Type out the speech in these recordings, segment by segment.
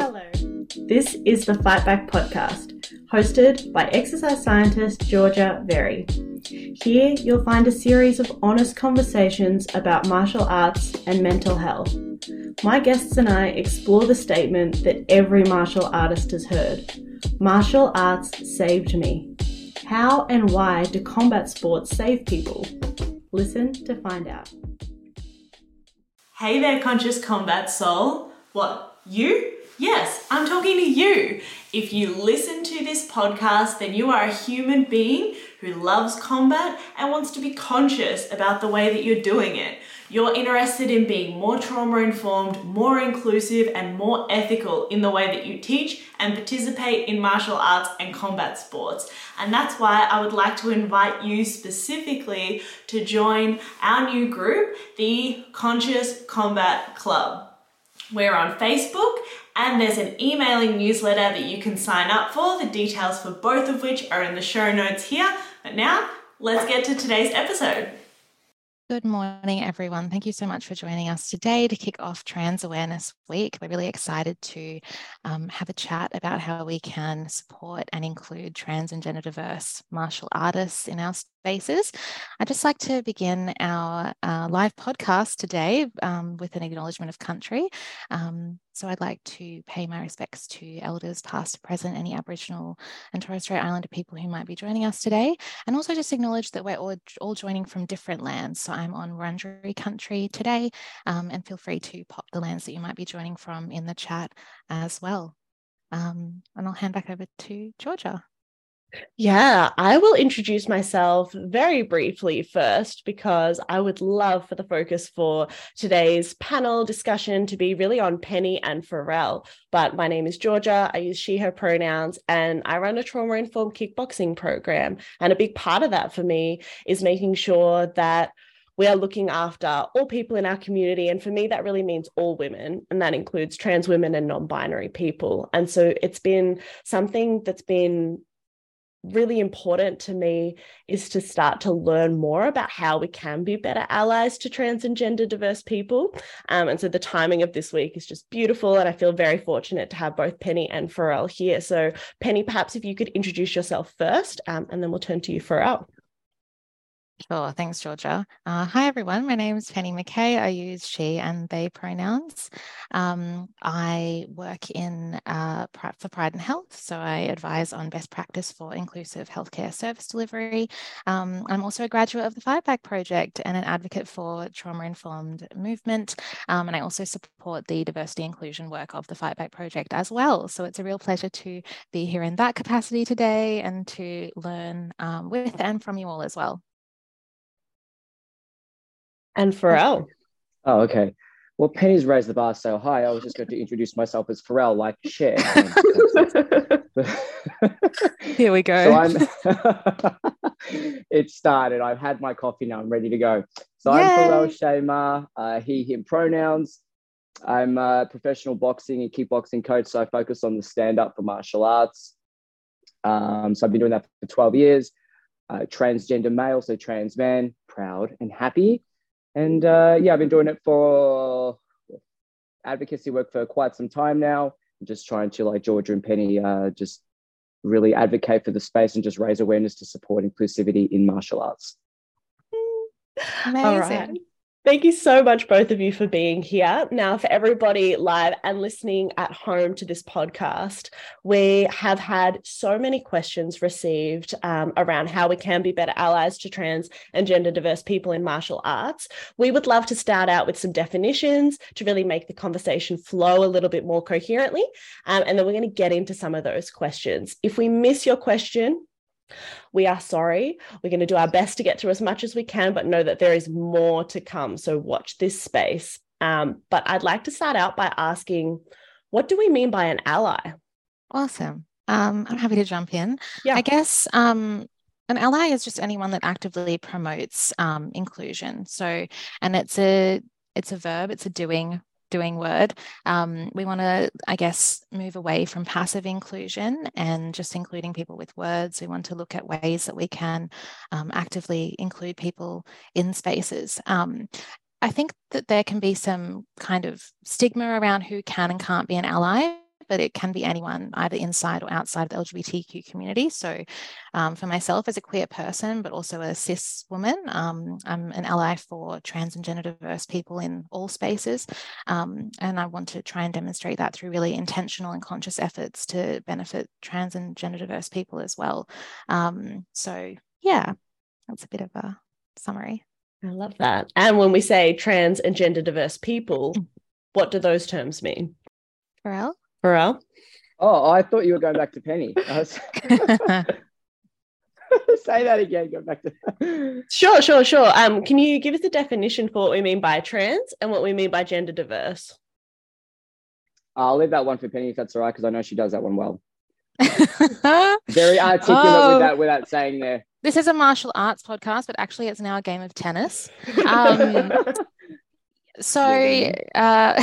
Hello. This is the Fight Back podcast, hosted by exercise scientist Georgia Verry. Here you'll find a series of honest conversations about martial arts and mental health. My guests and I explore the statement that every martial artist has heard martial arts saved me. How and why do combat sports save people? Listen to find out. Hey there, conscious combat soul. What, you? Yes, I'm talking to you. If you listen to this podcast, then you are a human being who loves combat and wants to be conscious about the way that you're doing it. You're interested in being more trauma informed, more inclusive, and more ethical in the way that you teach and participate in martial arts and combat sports. And that's why I would like to invite you specifically to join our new group, the Conscious Combat Club. We're on Facebook and there's an emailing newsletter that you can sign up for. The details for both of which are in the show notes here. But now, let's get to today's episode. Good morning, everyone. Thank you so much for joining us today to kick off Trans Awareness Week. We're really excited to um, have a chat about how we can support and include trans and gender diverse martial artists in our spaces. I'd just like to begin our uh, live podcast today um, with an acknowledgement of country. Um, so I'd like to pay my respects to elders past, present, any Aboriginal and Torres Strait Islander people who might be joining us today, and also just acknowledge that we're all, all joining from different lands. So I'm on Wurundjeri country today, um, and feel free to pop the lands that you might be joining from in the chat as well. Um, and I'll hand back over to Georgia. Yeah, I will introduce myself very briefly first because I would love for the focus for today's panel discussion to be really on Penny and Pharrell. But my name is Georgia. I use she, her pronouns, and I run a trauma informed kickboxing program. And a big part of that for me is making sure that we are looking after all people in our community. And for me, that really means all women, and that includes trans women and non binary people. And so it's been something that's been really important to me is to start to learn more about how we can be better allies to trans and gender diverse people. Um, and so the timing of this week is just beautiful. And I feel very fortunate to have both Penny and Pharrell here. So, Penny, perhaps if you could introduce yourself first, um, and then we'll turn to you, Pharrell. Sure. Thanks, Georgia. Uh, hi, everyone. My name is Penny McKay. I use she and they pronouns. Um, I work in uh, for Pride and Health, so I advise on best practice for inclusive healthcare service delivery. Um, I'm also a graduate of the Fight Back Project and an advocate for trauma informed movement. Um, and I also support the diversity inclusion work of the Fight Back Project as well. So it's a real pleasure to be here in that capacity today and to learn um, with and from you all as well and Pharrell. Oh, okay. Well, Penny's raised the bar so high. I was just going to introduce myself as Pharrell, like Cher. Here we go. So I'm. it started. I've had my coffee now. I'm ready to go. So Yay. I'm Pharrell Shaymar. Uh, he, him pronouns. I'm a professional boxing and kickboxing coach. So I focus on the stand up for martial arts. Um, so I've been doing that for 12 years. Uh, transgender male, so trans man, proud and happy. And uh, yeah, I've been doing it for advocacy work for quite some time now. I'm just trying to, like Georgia and Penny, uh, just really advocate for the space and just raise awareness to support inclusivity in martial arts. Amazing. Thank you so much, both of you, for being here. Now, for everybody live and listening at home to this podcast, we have had so many questions received um, around how we can be better allies to trans and gender diverse people in martial arts. We would love to start out with some definitions to really make the conversation flow a little bit more coherently. Um, and then we're going to get into some of those questions. If we miss your question, we are sorry. We're going to do our best to get through as much as we can, but know that there is more to come. So watch this space. Um, but I'd like to start out by asking what do we mean by an ally? Awesome. Um, I'm happy to jump in. Yeah. I guess um, an ally is just anyone that actively promotes um, inclusion. So, and it's a it's a verb, it's a doing doing word. Um, we want to, I guess, move away from passive inclusion and just including people with words. We want to look at ways that we can um, actively include people in spaces. Um, I think that there can be some kind of stigma around who can and can't be an ally but it can be anyone either inside or outside of the LGBTQ community. So um, for myself as a queer person, but also a cis woman, um, I'm an ally for trans and gender diverse people in all spaces. Um, and I want to try and demonstrate that through really intentional and conscious efforts to benefit trans and gender diverse people as well. Um, so yeah, that's a bit of a summary. I love that. And when we say trans and gender diverse people, mm. what do those terms mean? Pharrell? Pharrell? Oh, I thought you were going back to Penny. Was... Say that again. Go back to. sure, sure, sure. Um, can you give us a definition for what we mean by trans and what we mean by gender diverse? I'll leave that one for Penny if that's all right, because I know she does that one well. Very articulate oh. with that, without saying there. This is a martial arts podcast, but actually, it's now a game of tennis. Um, so, uh,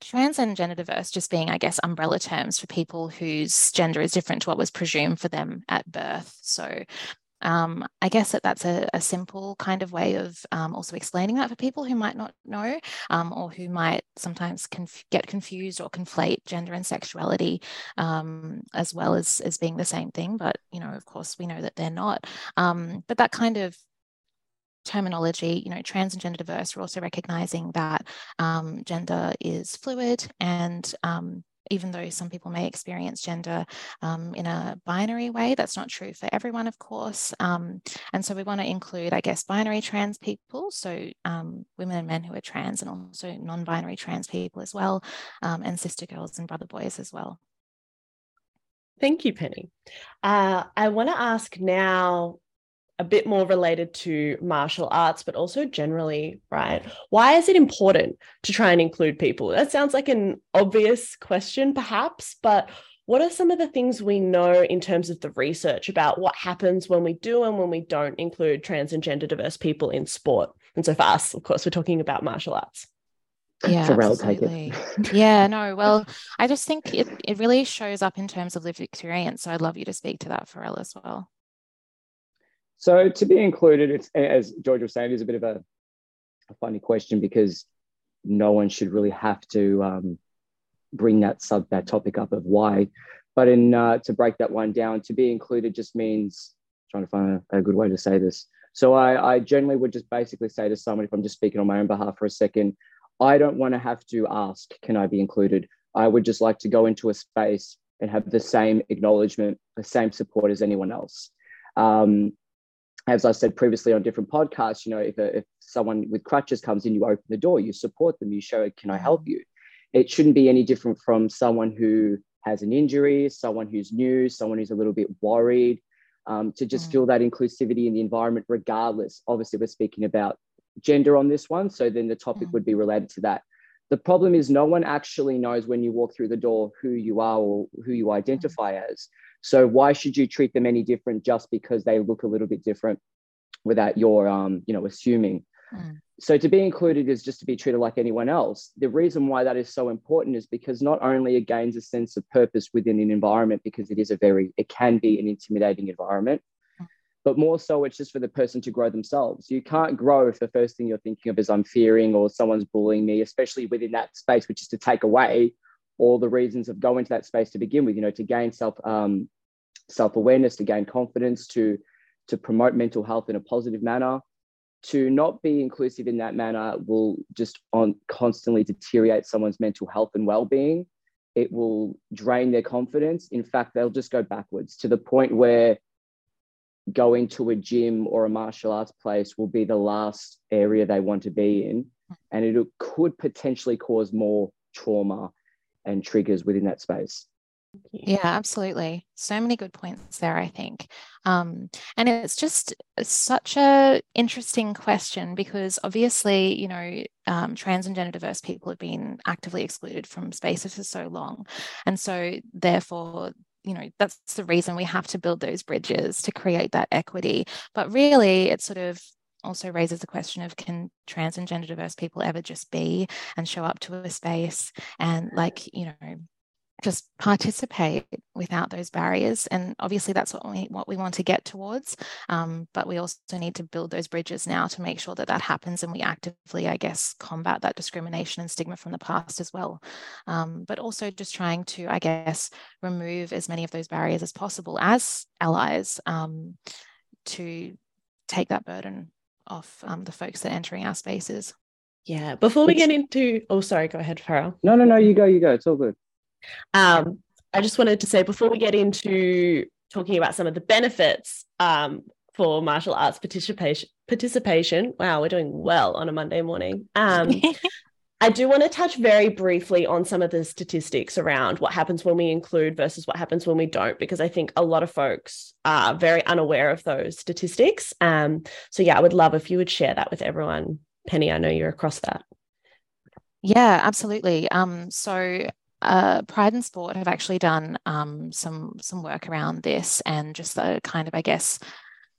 trans and gender diverse just being, I guess, umbrella terms for people whose gender is different to what was presumed for them at birth. So um, I guess that that's a, a, simple kind of way of um, also explaining that for people who might not know um, or who might sometimes conf- get confused or conflate gender and sexuality um, as well as, as being the same thing. But, you know, of course, we know that they're not. Um, but that kind of terminology, you know, trans and gender diverse, we're also recognizing that um, gender is fluid and um, even though some people may experience gender um, in a binary way, that's not true for everyone, of course. Um, and so we want to include, I guess, binary trans people, so um, women and men who are trans, and also non binary trans people as well, um, and sister girls and brother boys as well. Thank you, Penny. Uh, I want to ask now a bit more related to martial arts, but also generally, right? Why is it important to try and include people? That sounds like an obvious question, perhaps, but what are some of the things we know in terms of the research about what happens when we do and when we don't include trans and gender diverse people in sport? And so for us, of course, we're talking about martial arts. Yeah, absolutely. yeah, no, well, I just think it, it really shows up in terms of lived experience. So I'd love you to speak to that, Pharrell, as well. So to be included, as George was saying, is a bit of a, a, funny question because no one should really have to um, bring that sub that topic up of why. But in uh, to break that one down, to be included just means trying to find a, a good way to say this. So I, I generally would just basically say to someone, if I'm just speaking on my own behalf for a second, I don't want to have to ask, can I be included? I would just like to go into a space and have the same acknowledgement, the same support as anyone else. Um, as I said previously on different podcasts, you know, if, a, if someone with crutches comes in, you open the door, you support them, you show, can I help you? It shouldn't be any different from someone who has an injury, someone who's new, someone who's a little bit worried, um, to just mm. feel that inclusivity in the environment, regardless. Obviously, we're speaking about gender on this one, so then the topic mm. would be related to that. The problem is, no one actually knows when you walk through the door who you are or who you identify mm. as. So why should you treat them any different just because they look a little bit different without your um, you know, assuming? Mm. So to be included is just to be treated like anyone else. The reason why that is so important is because not only it gains a sense of purpose within an environment because it is a very it can be an intimidating environment, mm. but more so it's just for the person to grow themselves. You can't grow if the first thing you're thinking of is I'm fearing or someone's bullying me, especially within that space, which is to take away all the reasons of going to that space to begin with, you know, to gain self um, self-awareness, to gain confidence, to to promote mental health in a positive manner. To not be inclusive in that manner will just on constantly deteriorate someone's mental health and well-being. It will drain their confidence. In fact, they'll just go backwards to the point where going to a gym or a martial arts place will be the last area they want to be in. And it could potentially cause more trauma and triggers within that space. Yeah, absolutely. So many good points there, I think. Um, and it's just such a interesting question because obviously, you know, um, trans and gender diverse people have been actively excluded from spaces for so long. And so therefore, you know, that's the reason we have to build those bridges to create that equity. But really, it's sort of also raises the question of can trans and gender diverse people ever just be and show up to a space and like, you know, just participate without those barriers. And obviously, that's what we what we want to get towards. Um, but we also need to build those bridges now to make sure that that happens, and we actively, I guess, combat that discrimination and stigma from the past as well. Um, but also just trying to, I guess, remove as many of those barriers as possible as allies um, to take that burden off um, the folks that are entering our spaces. Yeah. Before we get into, oh, sorry, go ahead, Pharrell. No, no, no, you go, you go. It's all good. Um, I just wanted to say before we get into talking about some of the benefits um, for martial arts participation, participation. Wow, we're doing well on a Monday morning. Um, I do want to touch very briefly on some of the statistics around what happens when we include versus what happens when we don't, because I think a lot of folks are very unaware of those statistics. Um, so, yeah, I would love if you would share that with everyone. Penny, I know you're across that. Yeah, absolutely. Um, so uh, Pride and Sport have actually done um, some some work around this and just the kind of, I guess,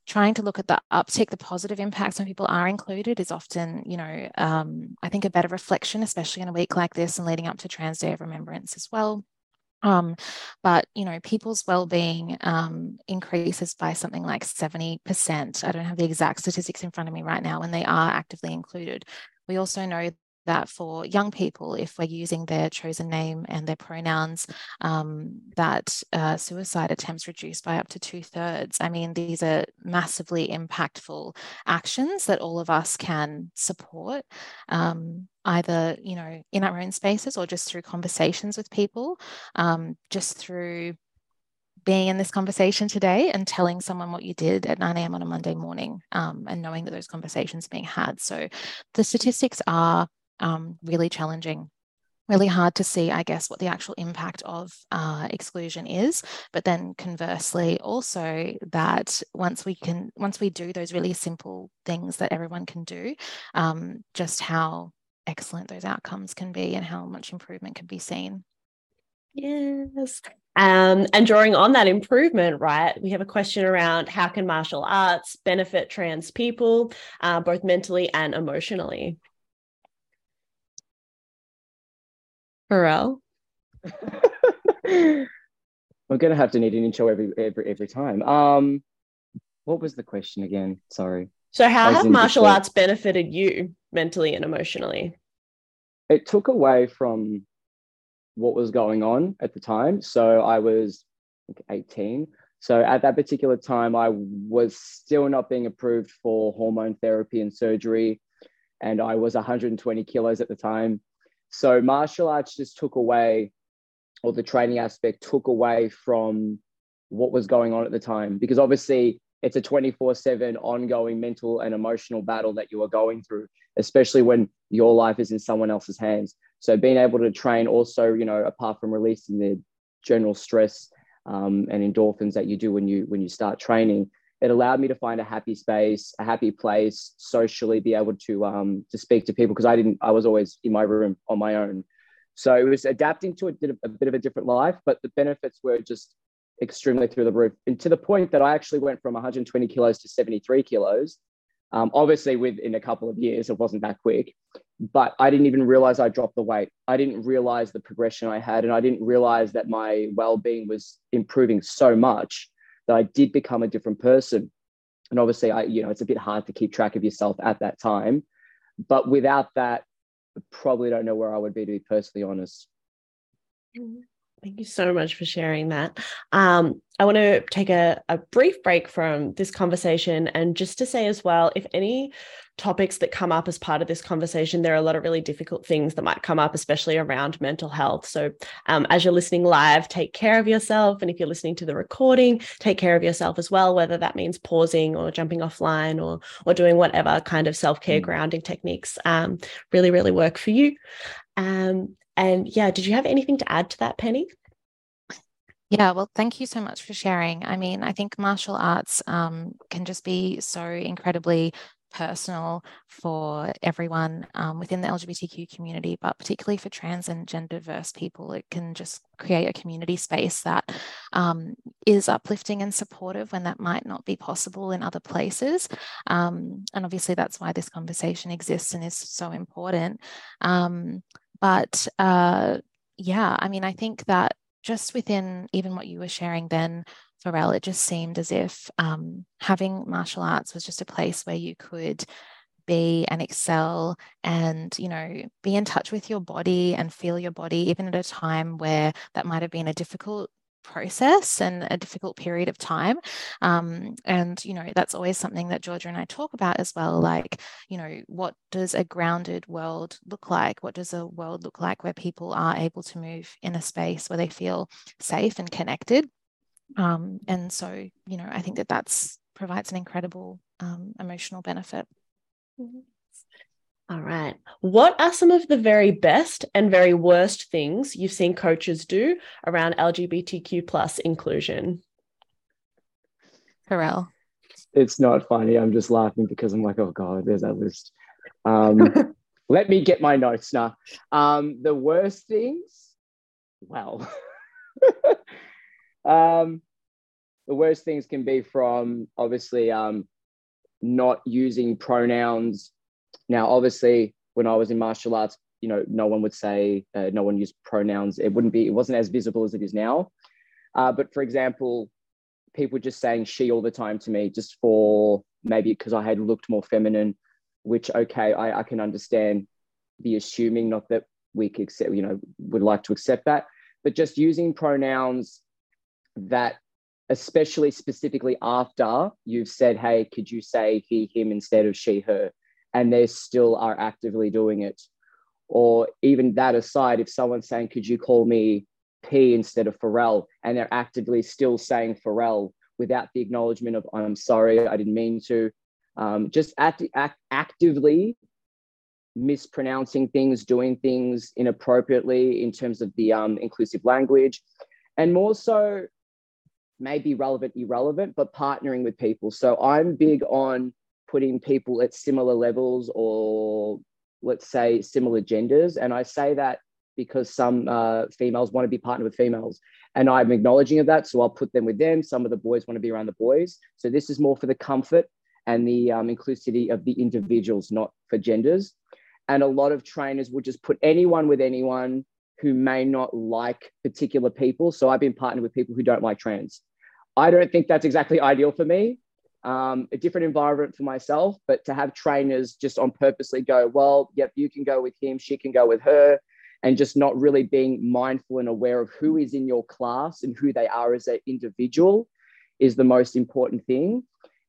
trying to look at the uptick, the positive impacts when people are included is often, you know, um, I think a better reflection, especially in a week like this and leading up to Trans Day of Remembrance as well. Um, but you know, people's well-being um, increases by something like 70%. I don't have the exact statistics in front of me right now when they are actively included. We also know that for young people, if we're using their chosen name and their pronouns, um, that uh, suicide attempts reduced by up to two thirds. I mean, these are massively impactful actions that all of us can support. Um, either you know in our own spaces or just through conversations with people um, just through being in this conversation today and telling someone what you did at 9 a.m. on a Monday morning um, and knowing that those conversations are being had. So the statistics are um, really challenging really hard to see, I guess, what the actual impact of uh, exclusion is. But then conversely, also that once we can, once we do those really simple things that everyone can do, um, just how excellent those outcomes can be and how much improvement can be seen. Yes. Um, and drawing on that improvement, right, we have a question around how can martial arts benefit trans people, uh, both mentally and emotionally? Pharrell? We're gonna have to need an intro every every every time. Um, what was the question again? Sorry. So, how have martial arts benefited you mentally and emotionally? It took away from what was going on at the time. So I was 18. So at that particular time, I was still not being approved for hormone therapy and surgery. And I was 120 kilos at the time. So martial arts just took away, or the training aspect took away from what was going on at the time, because obviously it's a 24 7 ongoing mental and emotional battle that you are going through, especially when your life is in someone else's hands. So being able to train also, you know, apart from releasing the general stress um, and endorphins that you do when you when you start training, it allowed me to find a happy space, a happy place, socially be able to um, to speak to people because I didn't. I was always in my room on my own. So it was adapting to a, a bit of a different life, but the benefits were just extremely through the roof, and to the point that I actually went from 120 kilos to 73 kilos. Um, obviously, within a couple of years, it wasn't that quick, but I didn't even realize I dropped the weight. I didn't realize the progression I had, and I didn't realize that my well-being was improving so much that I did become a different person. And obviously, I, you know, it's a bit hard to keep track of yourself at that time. But without that, I probably don't know where I would be, to be personally honest. Mm-hmm. Thank you so much for sharing that. Um, I want to take a, a brief break from this conversation and just to say as well if any topics that come up as part of this conversation, there are a lot of really difficult things that might come up, especially around mental health. So, um, as you're listening live, take care of yourself. And if you're listening to the recording, take care of yourself as well, whether that means pausing or jumping offline or, or doing whatever kind of self care mm. grounding techniques um, really, really work for you. Um, and yeah, did you have anything to add to that, Penny? Yeah, well, thank you so much for sharing. I mean, I think martial arts um, can just be so incredibly personal for everyone um, within the LGBTQ community, but particularly for trans and gender diverse people, it can just create a community space that um, is uplifting and supportive when that might not be possible in other places. Um, and obviously, that's why this conversation exists and is so important. But uh, yeah, I mean, I think that just within even what you were sharing then, Pharrell, it just seemed as if um, having martial arts was just a place where you could be and excel and you know be in touch with your body and feel your body even at a time where that might have been a difficult process and a difficult period of time. Um, and, you know, that's always something that Georgia and I talk about as well. Like, you know, what does a grounded world look like? What does a world look like where people are able to move in a space where they feel safe and connected? Um, and so, you know, I think that that's provides an incredible um, emotional benefit. All right. What are some of the very best and very worst things you've seen coaches do around LGBTQ plus inclusion? Pharrell. It's not funny. I'm just laughing because I'm like, oh God, there's that list. Um, let me get my notes now. Um, the worst things, well, um, the worst things can be from obviously um, not using pronouns now, obviously, when I was in martial arts, you know, no one would say, uh, no one used pronouns. It wouldn't be, it wasn't as visible as it is now. Uh, but for example, people just saying she all the time to me, just for maybe because I had looked more feminine, which, okay, I, I can understand the assuming, not that we could accept, you know, would like to accept that, but just using pronouns that especially specifically after you've said, hey, could you say he, him instead of she, her? And they still are actively doing it. Or even that aside, if someone's saying, Could you call me P instead of Pharrell? And they're actively still saying Pharrell without the acknowledgement of, I'm sorry, I didn't mean to. Um, just act, act, actively mispronouncing things, doing things inappropriately in terms of the um, inclusive language, and more so, maybe relevant, irrelevant, but partnering with people. So I'm big on putting people at similar levels or let's say similar genders. And I say that because some uh, females want to be partnered with females and I'm acknowledging of that. So I'll put them with them. Some of the boys want to be around the boys. So this is more for the comfort and the um, inclusivity of the individuals, not for genders. And a lot of trainers will just put anyone with anyone who may not like particular people. So I've been partnered with people who don't like trans. I don't think that's exactly ideal for me um, a different environment for myself, but to have trainers just on purposely go, well, yep, you can go with him, she can go with her, and just not really being mindful and aware of who is in your class and who they are as an individual is the most important thing.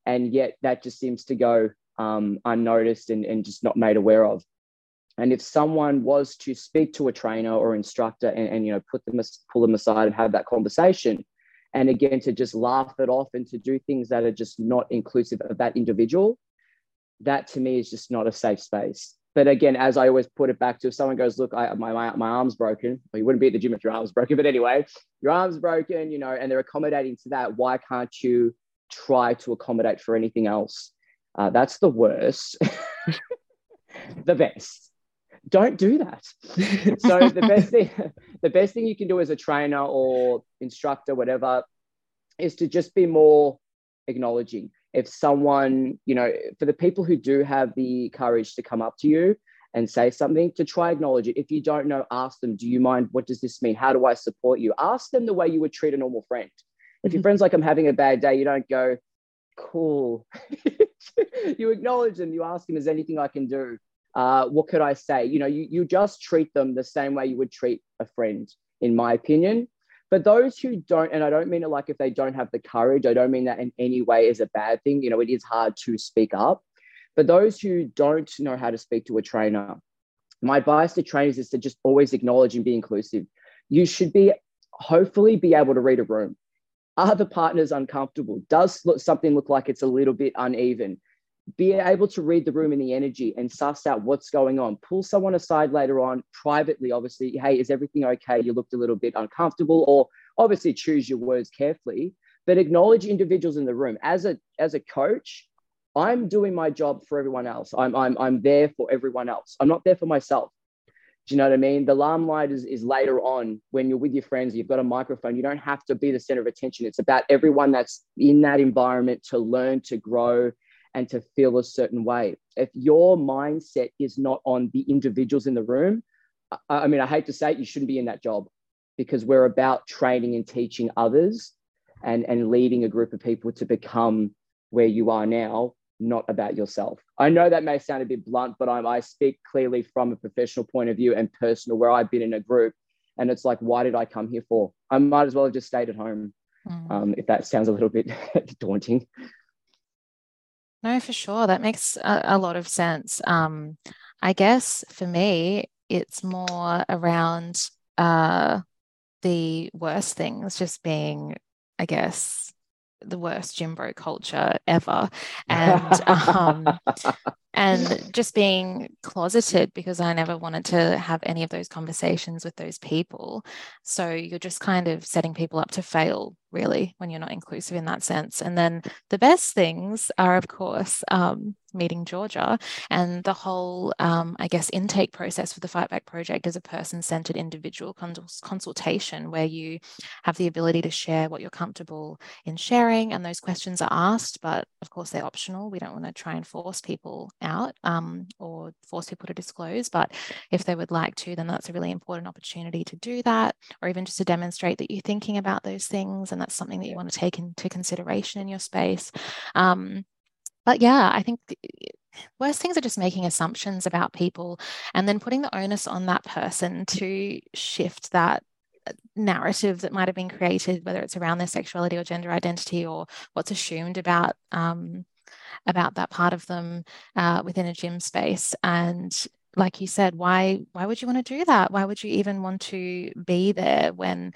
And yet that just seems to go um, unnoticed and, and just not made aware of. And if someone was to speak to a trainer or instructor and, and you know put them pull them aside and have that conversation, and again to just laugh it off and to do things that are just not inclusive of that individual that to me is just not a safe space. But again as i always put it back to if someone goes look I, my, my, my arm's broken well, you wouldn't be at the gym if your arm's broken but anyway your arm's broken you know and they're accommodating to that why can't you try to accommodate for anything else? Uh, that's the worst. The best don't do that. so the best thing, the best thing you can do as a trainer or instructor, whatever, is to just be more acknowledging. If someone, you know, for the people who do have the courage to come up to you and say something, to try acknowledge it. If you don't know, ask them, do you mind? What does this mean? How do I support you? Ask them the way you would treat a normal friend. If your mm-hmm. friend's like, I'm having a bad day, you don't go, cool. you acknowledge them. You ask them, is anything I can do? Uh, what could I say? You know, you, you just treat them the same way you would treat a friend, in my opinion. But those who don't, and I don't mean it like if they don't have the courage, I don't mean that in any way is a bad thing. You know, it is hard to speak up. But those who don't know how to speak to a trainer, my advice to trainers is to just always acknowledge and be inclusive. You should be hopefully be able to read a room. Are the partners uncomfortable? Does something look like it's a little bit uneven? Be able to read the room and the energy and suss out what's going on. Pull someone aside later on, privately, obviously. Hey, is everything okay? You looked a little bit uncomfortable, or obviously choose your words carefully, but acknowledge individuals in the room. As a as a coach, I'm doing my job for everyone else. I'm I'm I'm there for everyone else. I'm not there for myself. Do you know what I mean? The limelight is, is later on when you're with your friends, you've got a microphone. You don't have to be the center of attention. It's about everyone that's in that environment to learn, to grow, and to feel a certain way. If your mindset is not on the individuals in the room, I, I mean, I hate to say it, you shouldn't be in that job. because we're about training and teaching others and, and leading a group of people to become where you are now, not about yourself. I know that may sound a bit blunt, but I'm, I speak clearly from a professional point of view and personal, where I've been in a group. And it's like, why did I come here for? I might as well have just stayed at home, mm. um, if that sounds a little bit daunting. No, for sure. That makes a, a lot of sense. Um, I guess for me, it's more around uh, the worst things just being, I guess, the worst gym bro culture ever. And um, and just being closeted because I never wanted to have any of those conversations with those people. So you're just kind of setting people up to fail, really, when you're not inclusive in that sense. And then the best things are, of course, um, meeting Georgia and the whole, um, I guess, intake process for the Fight Back project is a person centered individual cons- consultation where you have the ability to share what you're comfortable in sharing. And those questions are asked, but of course, they're optional. We don't want to try and force people out um, or force people to disclose. But if they would like to, then that's a really important opportunity to do that, or even just to demonstrate that you're thinking about those things and that's something that you want to take into consideration in your space. Um, but yeah, I think worst things are just making assumptions about people and then putting the onus on that person to shift that uh, narrative that might have been created, whether it's around their sexuality or gender identity or what's assumed about um, about that part of them uh, within a gym space. And like you said, why why would you want to do that? Why would you even want to be there when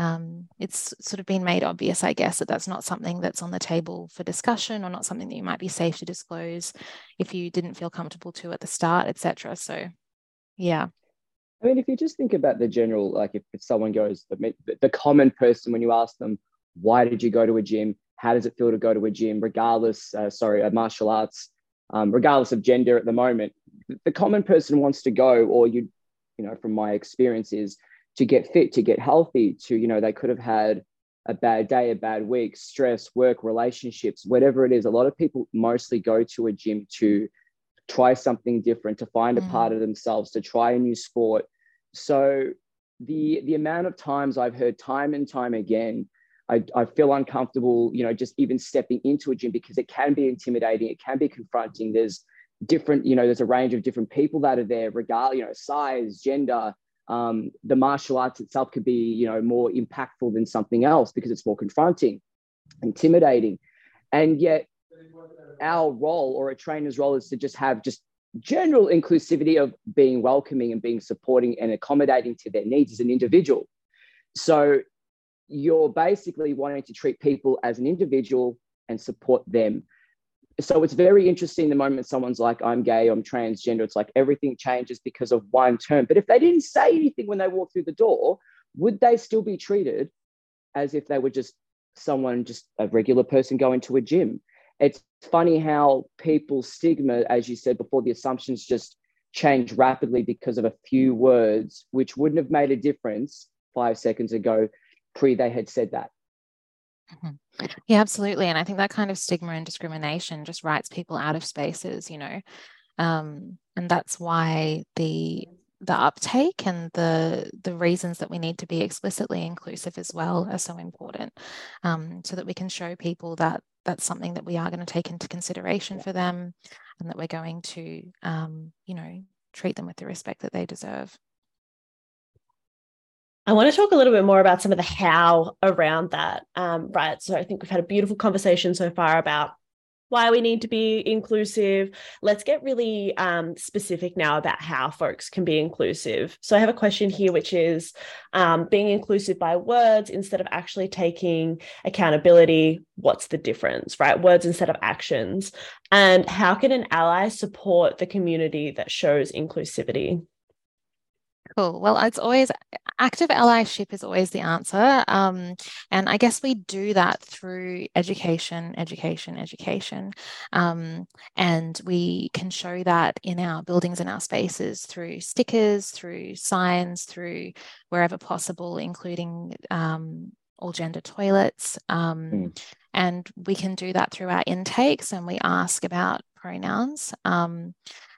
um, it's sort of been made obvious, I guess, that that's not something that's on the table for discussion or not something that you might be safe to disclose if you didn't feel comfortable to at the start, etc. So, yeah. I mean, if you just think about the general, like if, if someone goes, the, the common person, when you ask them, why did you go to a gym? How does it feel to go to a gym, regardless, uh, sorry, a martial arts, um, regardless of gender at the moment? The common person wants to go, or you, you know, from my experience, is to get fit, to get healthy, to, you know, they could have had a bad day, a bad week, stress, work, relationships, whatever it is. A lot of people mostly go to a gym to try something different, to find a mm. part of themselves, to try a new sport. So the the amount of times I've heard time and time again, I, I feel uncomfortable, you know, just even stepping into a gym because it can be intimidating, it can be confronting. There's different, you know, there's a range of different people that are there, regard, you know, size, gender, um, the martial arts itself could be you know more impactful than something else because it's more confronting intimidating. And yet our role or a trainer's role is to just have just general inclusivity of being welcoming and being supporting and accommodating to their needs as an individual. So you're basically wanting to treat people as an individual and support them so it's very interesting the moment someone's like, I'm gay, I'm transgender, it's like everything changes because of one term. But if they didn't say anything when they walked through the door, would they still be treated as if they were just someone, just a regular person going to a gym? It's funny how people's stigma, as you said before, the assumptions just change rapidly because of a few words, which wouldn't have made a difference five seconds ago, pre they had said that. Mm-hmm. Yeah, absolutely. And I think that kind of stigma and discrimination just writes people out of spaces, you know. Um, and that's why the the uptake and the the reasons that we need to be explicitly inclusive as well are so important um, so that we can show people that that's something that we are going to take into consideration for them and that we're going to um, you know treat them with the respect that they deserve I want to talk a little bit more about some of the how around that. Um, right. So I think we've had a beautiful conversation so far about why we need to be inclusive. Let's get really um, specific now about how folks can be inclusive. So I have a question here, which is um, being inclusive by words instead of actually taking accountability. What's the difference, right? Words instead of actions. And how can an ally support the community that shows inclusivity? Cool. Well, it's always active allyship is always the answer. Um, and I guess we do that through education, education, education. Um, and we can show that in our buildings and our spaces through stickers, through signs, through wherever possible, including um, all gender toilets. Mm. And we can do that through our intakes and we ask about pronouns. Um,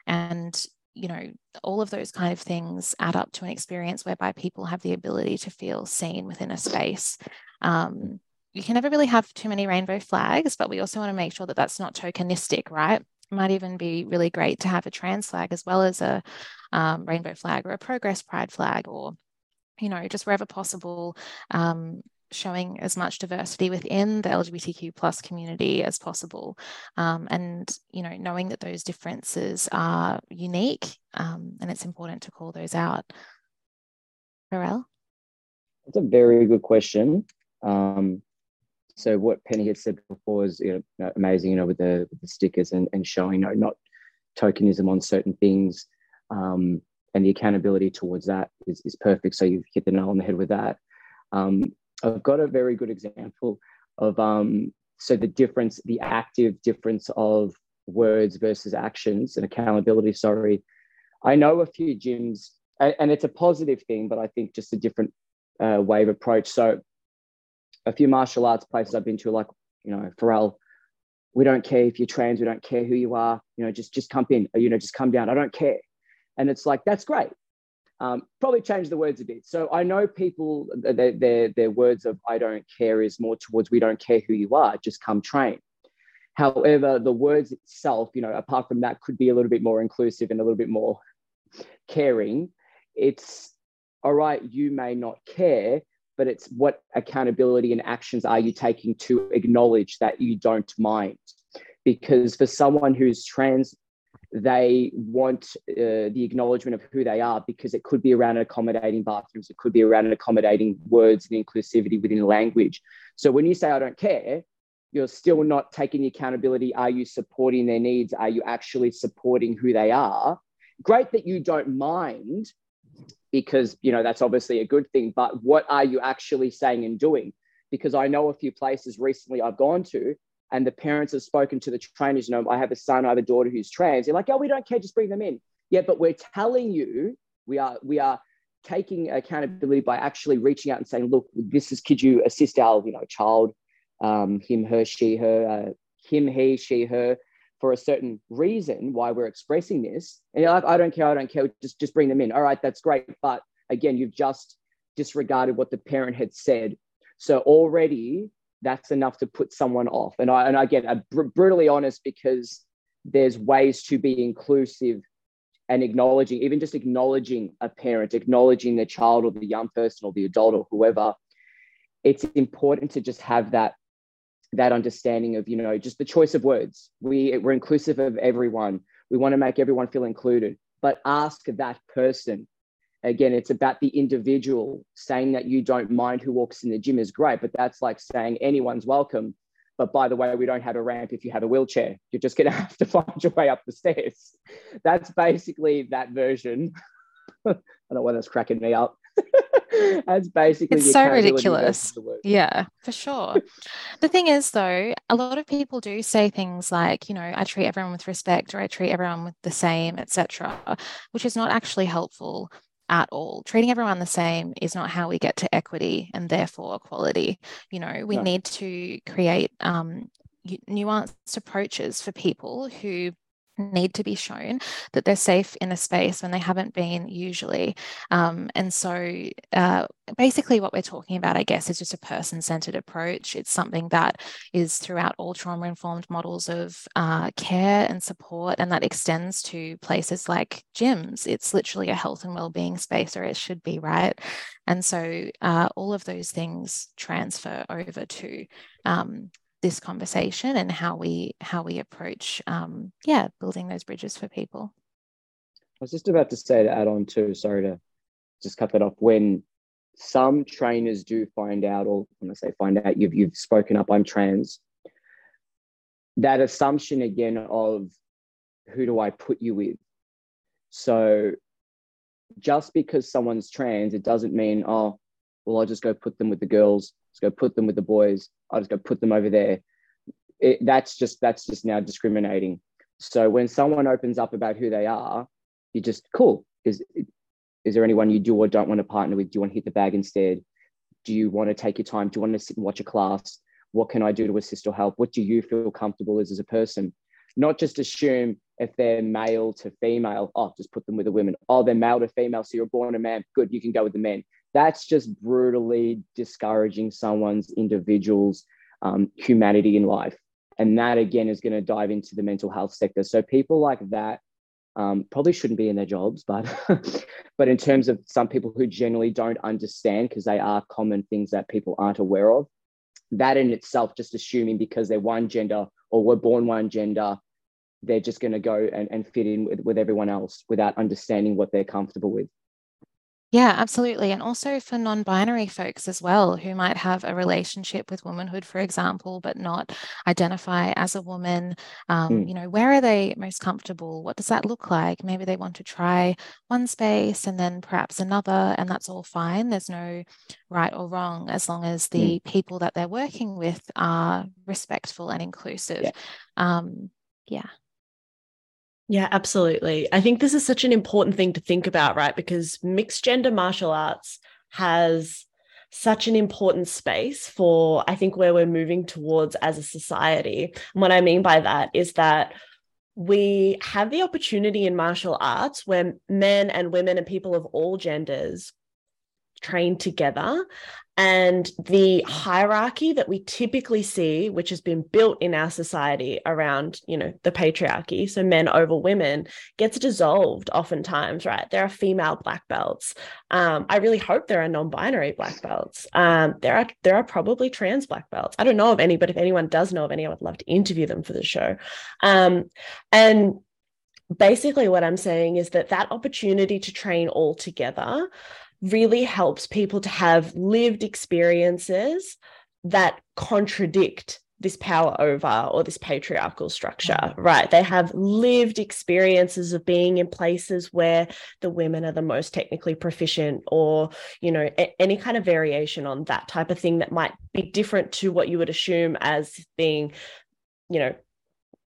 and you know, all of those kind of things add up to an experience whereby people have the ability to feel seen within a space. Um, you can never really have too many rainbow flags, but we also want to make sure that that's not tokenistic, right? It might even be really great to have a trans flag as well as a um, rainbow flag or a progress pride flag or you know just wherever possible um, showing as much diversity within the LGBTQ plus community as possible, um, and you know knowing that those differences are unique, um, and it's important to call those out. Pharrell? That's a very good question. Um, so what Penny had said before is you know, amazing, you know, with the, with the stickers and, and showing you know, not tokenism on certain things. Um, and the accountability towards that is, is perfect. So you've hit the nail on the head with that. Um, I've got a very good example of um, so the difference, the active difference of words versus actions and accountability. Sorry, I know a few gyms, and, and it's a positive thing, but I think just a different uh, way of approach. So a few martial arts places I've been to, like you know, Pharrell. We don't care if you're trans. We don't care who you are. You know, just just come in. Or, you know, just come down. I don't care. And it's like that's great. Um, probably change the words a bit. So I know people, their, their, their words of I don't care is more towards we don't care who you are, just come train. However, the words itself, you know, apart from that, could be a little bit more inclusive and a little bit more caring. It's all right, you may not care, but it's what accountability and actions are you taking to acknowledge that you don't mind? Because for someone who's trans they want uh, the acknowledgement of who they are because it could be around accommodating bathrooms, it could be around accommodating words and inclusivity within language. So when you say, I don't care, you're still not taking the accountability. Are you supporting their needs? Are you actually supporting who they are? Great that you don't mind because, you know, that's obviously a good thing, but what are you actually saying and doing? Because I know a few places recently I've gone to and the parents have spoken to the trainers, you know, I have a son, I have a daughter who's trans. They're like, oh, we don't care, just bring them in. Yeah, but we're telling you, we are, we are taking accountability by actually reaching out and saying, look, this is, could you assist our, you know, child, um, him, her, she, her, uh, him, he, she, her, for a certain reason why we're expressing this. And you're like, I don't care, I don't care, just, just bring them in. All right, that's great. But again, you've just disregarded what the parent had said. So already that's enough to put someone off. And I and again, I'm br- brutally honest because there's ways to be inclusive and acknowledging, even just acknowledging a parent, acknowledging the child or the young person or the adult or whoever. It's important to just have that that understanding of you know just the choice of words. We we're inclusive of everyone. We want to make everyone feel included, but ask that person again, it's about the individual. Saying that you don't mind who walks in the gym is great, but that's like saying anyone's welcome. But by the way, we don't have a ramp if you have a wheelchair. You're just going to have to find your way up the stairs. That's basically that version. I don't know why that's cracking me up. that's basically it's so ridiculous yeah for sure the thing is though a lot of people do say things like you know i treat everyone with respect or i treat everyone with the same etc which is not actually helpful at all. Treating everyone the same is not how we get to equity and therefore equality. You know, we no. need to create um, nuanced approaches for people who need to be shown that they're safe in a space when they haven't been usually. Um, and so uh, basically what we're talking about, I guess, is just a person-centered approach. It's something that is throughout all trauma-informed models of uh, care and support, and that extends to places like gyms. It's literally a health and well-being space, or it should be, right? And so uh, all of those things transfer over to um, this conversation and how we how we approach um, yeah building those bridges for people. I was just about to say to add on to sorry to just cut that off. When some trainers do find out or when i say find out you've, you've spoken up i'm trans that assumption again of who do i put you with? So just because someone's trans it doesn't mean oh well i'll just go put them with the girls let's go put them with the boys I'll just go put them over there. It, that's just that's just now discriminating. So when someone opens up about who they are, you just cool. Is is there anyone you do or don't want to partner with? Do you want to hit the bag instead? Do you want to take your time? Do you want to sit and watch a class? What can I do to assist or help? What do you feel comfortable as as a person? Not just assume if they're male to female, oh, just put them with the women. Oh, they're male to female, so you're born a man. Good, you can go with the men. That's just brutally discouraging someone's individual's um, humanity in life. And that again is going to dive into the mental health sector. So people like that um, probably shouldn't be in their jobs, but but in terms of some people who generally don't understand because they are common things that people aren't aware of, that in itself, just assuming because they're one gender or were born one gender, they're just going to go and, and fit in with, with everyone else without understanding what they're comfortable with. Yeah, absolutely. And also for non binary folks as well, who might have a relationship with womanhood, for example, but not identify as a woman. Um, mm. You know, where are they most comfortable? What does that look like? Maybe they want to try one space and then perhaps another, and that's all fine. There's no right or wrong as long as the mm. people that they're working with are respectful and inclusive. Yeah. Um, yeah. Yeah, absolutely. I think this is such an important thing to think about, right? Because mixed gender martial arts has such an important space for, I think, where we're moving towards as a society. And what I mean by that is that we have the opportunity in martial arts where men and women and people of all genders train together. And the hierarchy that we typically see which has been built in our society around you know the patriarchy so men over women gets dissolved oftentimes right? There are female black belts. Um, i really hope there are non-binary black belts. Um, there are there are probably trans black belts. I don't know of any but if anyone does know of any i would love to interview them for the show. Um, and basically what i'm saying is that that opportunity to train all together really helps people to have lived experiences that contradict this power over or this patriarchal structure, mm-hmm. right? They have lived experiences of being in places where the women are the most technically proficient, or, you know, a- any kind of variation on that type of thing that might be different to what you would assume as being, you know,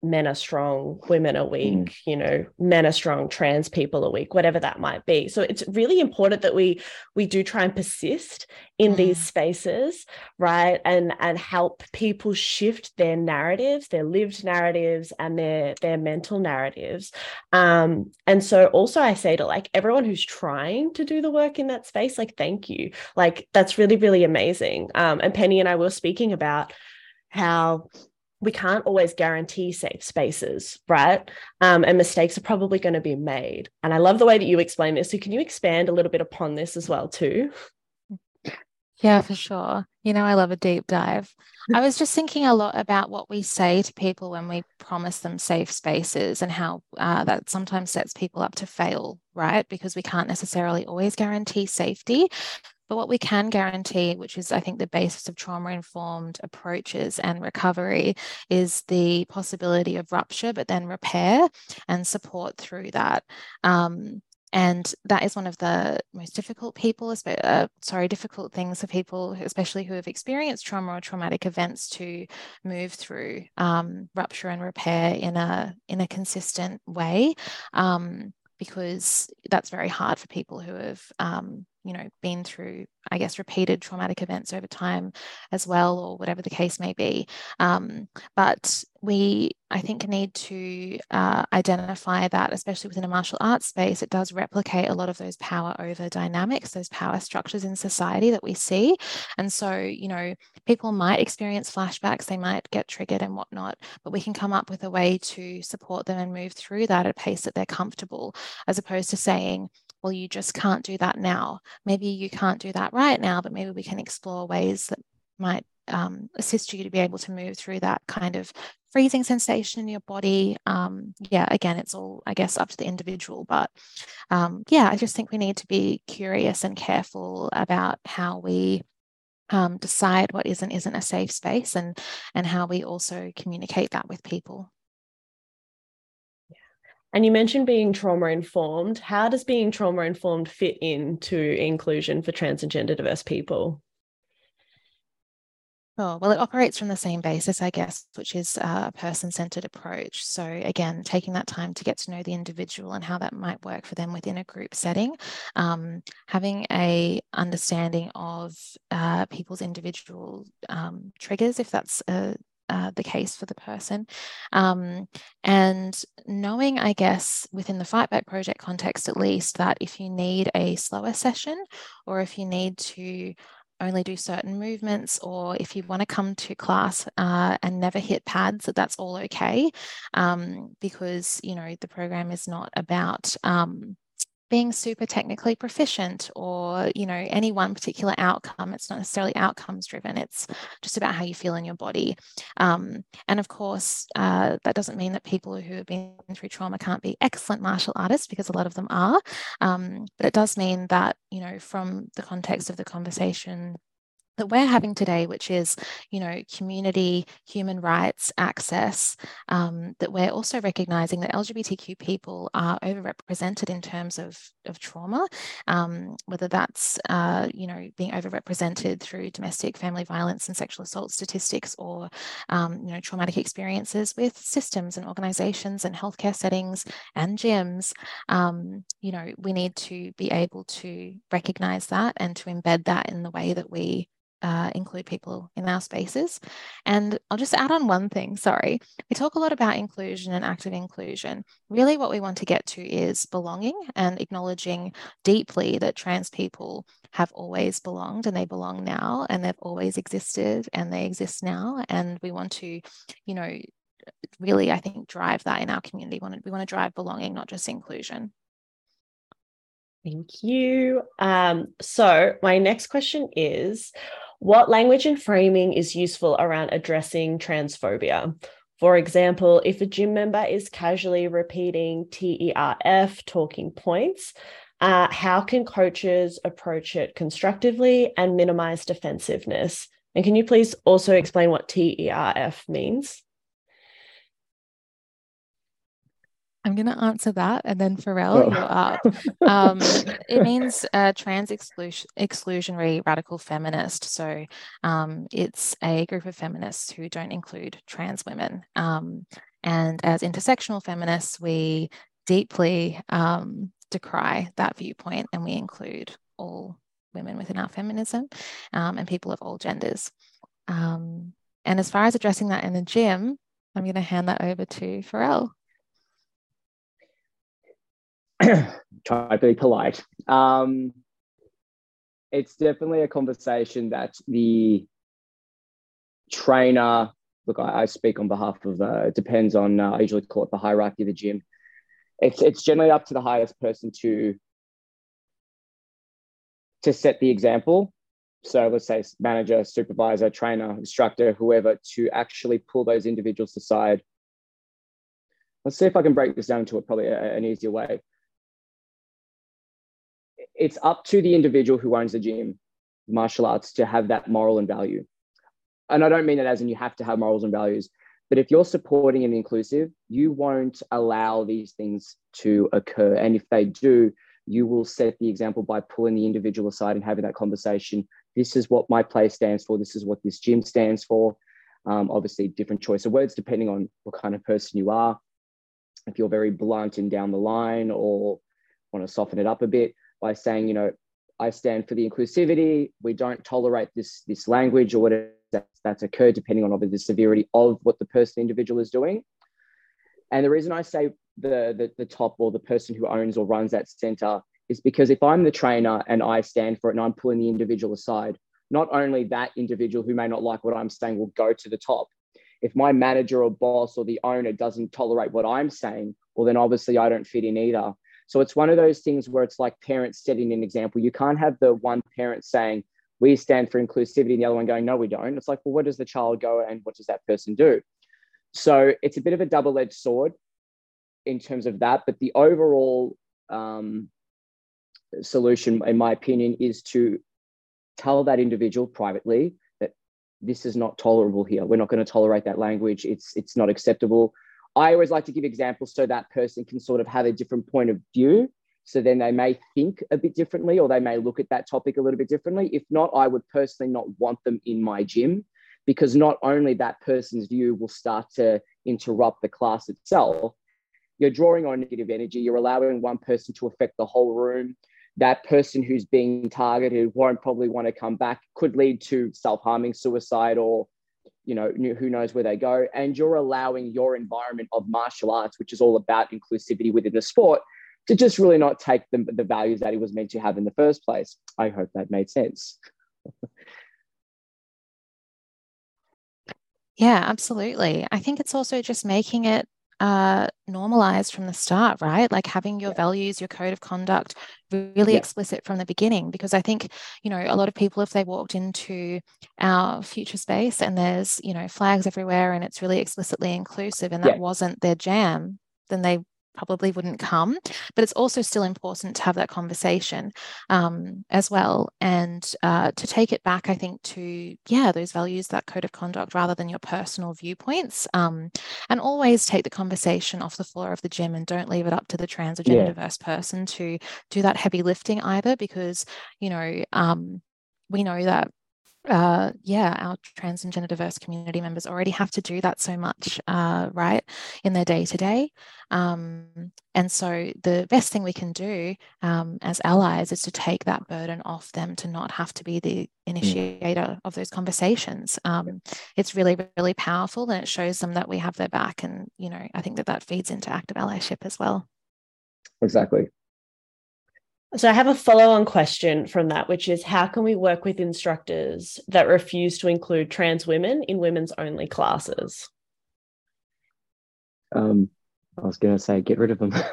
men are strong, women are weak, mm. you know, men are strong, trans people are weak, whatever that might be. So it's really important that we we do try and persist in mm. these spaces, right? And and help people shift their narratives, their lived narratives and their their mental narratives. Um, and so also I say to like everyone who's trying to do the work in that space, like thank you. Like that's really, really amazing. Um, and Penny and I were speaking about how we can't always guarantee safe spaces, right? Um, and mistakes are probably going to be made. And I love the way that you explain this. So, can you expand a little bit upon this as well, too? Yeah, for sure. You know, I love a deep dive. I was just thinking a lot about what we say to people when we promise them safe spaces and how uh, that sometimes sets people up to fail, right? Because we can't necessarily always guarantee safety. But what we can guarantee, which is, I think, the basis of trauma informed approaches and recovery, is the possibility of rupture, but then repair and support through that. Um, and that is one of the most difficult people uh, sorry difficult things for people especially who have experienced trauma or traumatic events to move through um, rupture and repair in a in a consistent way um, because that's very hard for people who have um, you know been through i guess repeated traumatic events over time as well or whatever the case may be. Um, but we i think need to uh, identify that especially within a martial arts space it does replicate a lot of those power over dynamics those power structures in society that we see. And so you know people might experience flashbacks they might get triggered and whatnot but we can come up with a way to support them and move through that at a pace that they're comfortable as opposed to saying well, you just can't do that now. Maybe you can't do that right now, but maybe we can explore ways that might um, assist you to be able to move through that kind of freezing sensation in your body. Um, yeah, again, it's all, I guess, up to the individual. But um, yeah, I just think we need to be curious and careful about how we um, decide what is and isn't a safe space and, and how we also communicate that with people. And you mentioned being trauma informed. How does being trauma informed fit into inclusion for trans and gender diverse people? Oh, well, it operates from the same basis, I guess, which is a person centered approach. So, again, taking that time to get to know the individual and how that might work for them within a group setting, um, having a understanding of uh, people's individual um, triggers, if that's a uh, the case for the person. Um, and knowing, I guess, within the Fight Back project context at least, that if you need a slower session or if you need to only do certain movements or if you want to come to class uh, and never hit pads that that's all okay um, because you know the program is not about um, being super technically proficient or you know any one particular outcome it's not necessarily outcomes driven it's just about how you feel in your body. Um, and of course uh, that doesn't mean that people who have been through trauma can't be excellent martial artists because a lot of them are. Um, but it does mean that you know from the context of the conversation that we're having today, which is, you know, community, human rights, access, um, that we're also recognizing that LGBTQ people are overrepresented in terms of, of trauma, um, whether that's, uh, you know, being overrepresented through domestic family violence and sexual assault statistics or, um, you know, traumatic experiences with systems and organizations and healthcare settings and gyms. Um, you know, we need to be able to recognize that and to embed that in the way that we uh, include people in our spaces. And I'll just add on one thing sorry. We talk a lot about inclusion and active inclusion. Really, what we want to get to is belonging and acknowledging deeply that trans people have always belonged and they belong now and they've always existed and they exist now. And we want to, you know, really, I think, drive that in our community. We want to, we want to drive belonging, not just inclusion. Thank you. Um, so, my next question is what language and framing is useful around addressing transphobia? For example, if a gym member is casually repeating TERF talking points, uh, how can coaches approach it constructively and minimize defensiveness? And can you please also explain what TERF means? I'm going to answer that, and then Pharrell, oh. you're up. Um, it means uh, trans exclusion, exclusionary radical feminist. So um, it's a group of feminists who don't include trans women. Um, and as intersectional feminists, we deeply um, decry that viewpoint, and we include all women within our feminism um, and people of all genders. Um, and as far as addressing that in the gym, I'm going to hand that over to Pharrell. try to be polite. Um, it's definitely a conversation that the trainer, look, I, I speak on behalf of, uh, it depends on, uh, I usually call it the hierarchy of the gym. It's, it's generally up to the highest person to, to set the example. So let's say manager, supervisor, trainer, instructor, whoever, to actually pull those individuals aside. Let's see if I can break this down to a, probably a, an easier way it's up to the individual who owns the gym, martial arts, to have that moral and value. And I don't mean that as in you have to have morals and values, but if you're supporting and inclusive, you won't allow these things to occur. And if they do, you will set the example by pulling the individual aside and having that conversation. This is what my place stands for. This is what this gym stands for. Um, obviously, different choice of words depending on what kind of person you are. If you're very blunt and down the line or want to soften it up a bit, by saying, you know, I stand for the inclusivity. We don't tolerate this this language or whatever that's, that's occurred, depending on obviously the severity of what the person individual is doing. And the reason I say the, the the top or the person who owns or runs that center is because if I'm the trainer and I stand for it and I'm pulling the individual aside, not only that individual who may not like what I'm saying will go to the top. If my manager or boss or the owner doesn't tolerate what I'm saying, well, then obviously I don't fit in either. So it's one of those things where it's like parents setting an example. You can't have the one parent saying, we stand for inclusivity, and the other one going, no, we don't. It's like, well, what does the child go and what does that person do? So it's a bit of a double edged sword in terms of that. But the overall um, solution, in my opinion, is to tell that individual privately that this is not tolerable here. We're not going to tolerate that language. It's it's not acceptable. I always like to give examples so that person can sort of have a different point of view. So then they may think a bit differently or they may look at that topic a little bit differently. If not, I would personally not want them in my gym because not only that person's view will start to interrupt the class itself, you're drawing on negative energy, you're allowing one person to affect the whole room. That person who's being targeted won't probably want to come back, could lead to self harming, suicide, or you know, who knows where they go. And you're allowing your environment of martial arts, which is all about inclusivity within the sport, to just really not take the, the values that he was meant to have in the first place. I hope that made sense. yeah, absolutely. I think it's also just making it uh, normalized from the start, right? Like having your yeah. values, your code of conduct really yeah. explicit from the beginning. Because I think, you know, a lot of people, if they walked into our future space and there's, you know, flags everywhere and it's really explicitly inclusive and that yeah. wasn't their jam, then they probably wouldn't come. But it's also still important to have that conversation um, as well and uh, to take it back, I think, to, yeah, those values, that code of conduct rather than your personal viewpoints. Um, and always take the conversation off the floor of the gym and don't leave it up to the trans or gender yeah. diverse person to do that heavy lifting either because, you know, um, we know that uh, yeah, our trans and gender diverse community members already have to do that so much, uh, right, in their day to day. Um and so the best thing we can do um, as allies is to take that burden off them to not have to be the mm. initiator of those conversations. Um, it's really, really powerful and it shows them that we have their back. And, you know, I think that that feeds into active allyship as well. Exactly. So I have a follow-on question from that, which is how can we work with instructors that refuse to include trans women in women's only classes? Um, I was going to say get rid of them. oh,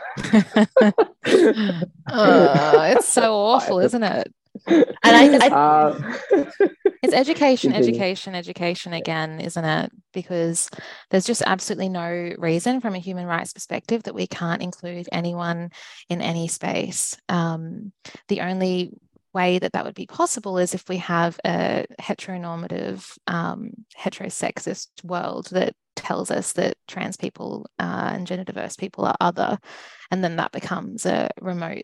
it's so awful, isn't it? And I, I uh, it's education, education, education again, isn't it? Because there's just absolutely no reason from a human rights perspective that we can't include anyone in any space. Um, the only way that that would be possible is if we have a heteronormative, um, heterosexist world that tells us that trans people uh, and gender diverse people are other, and then that becomes a remote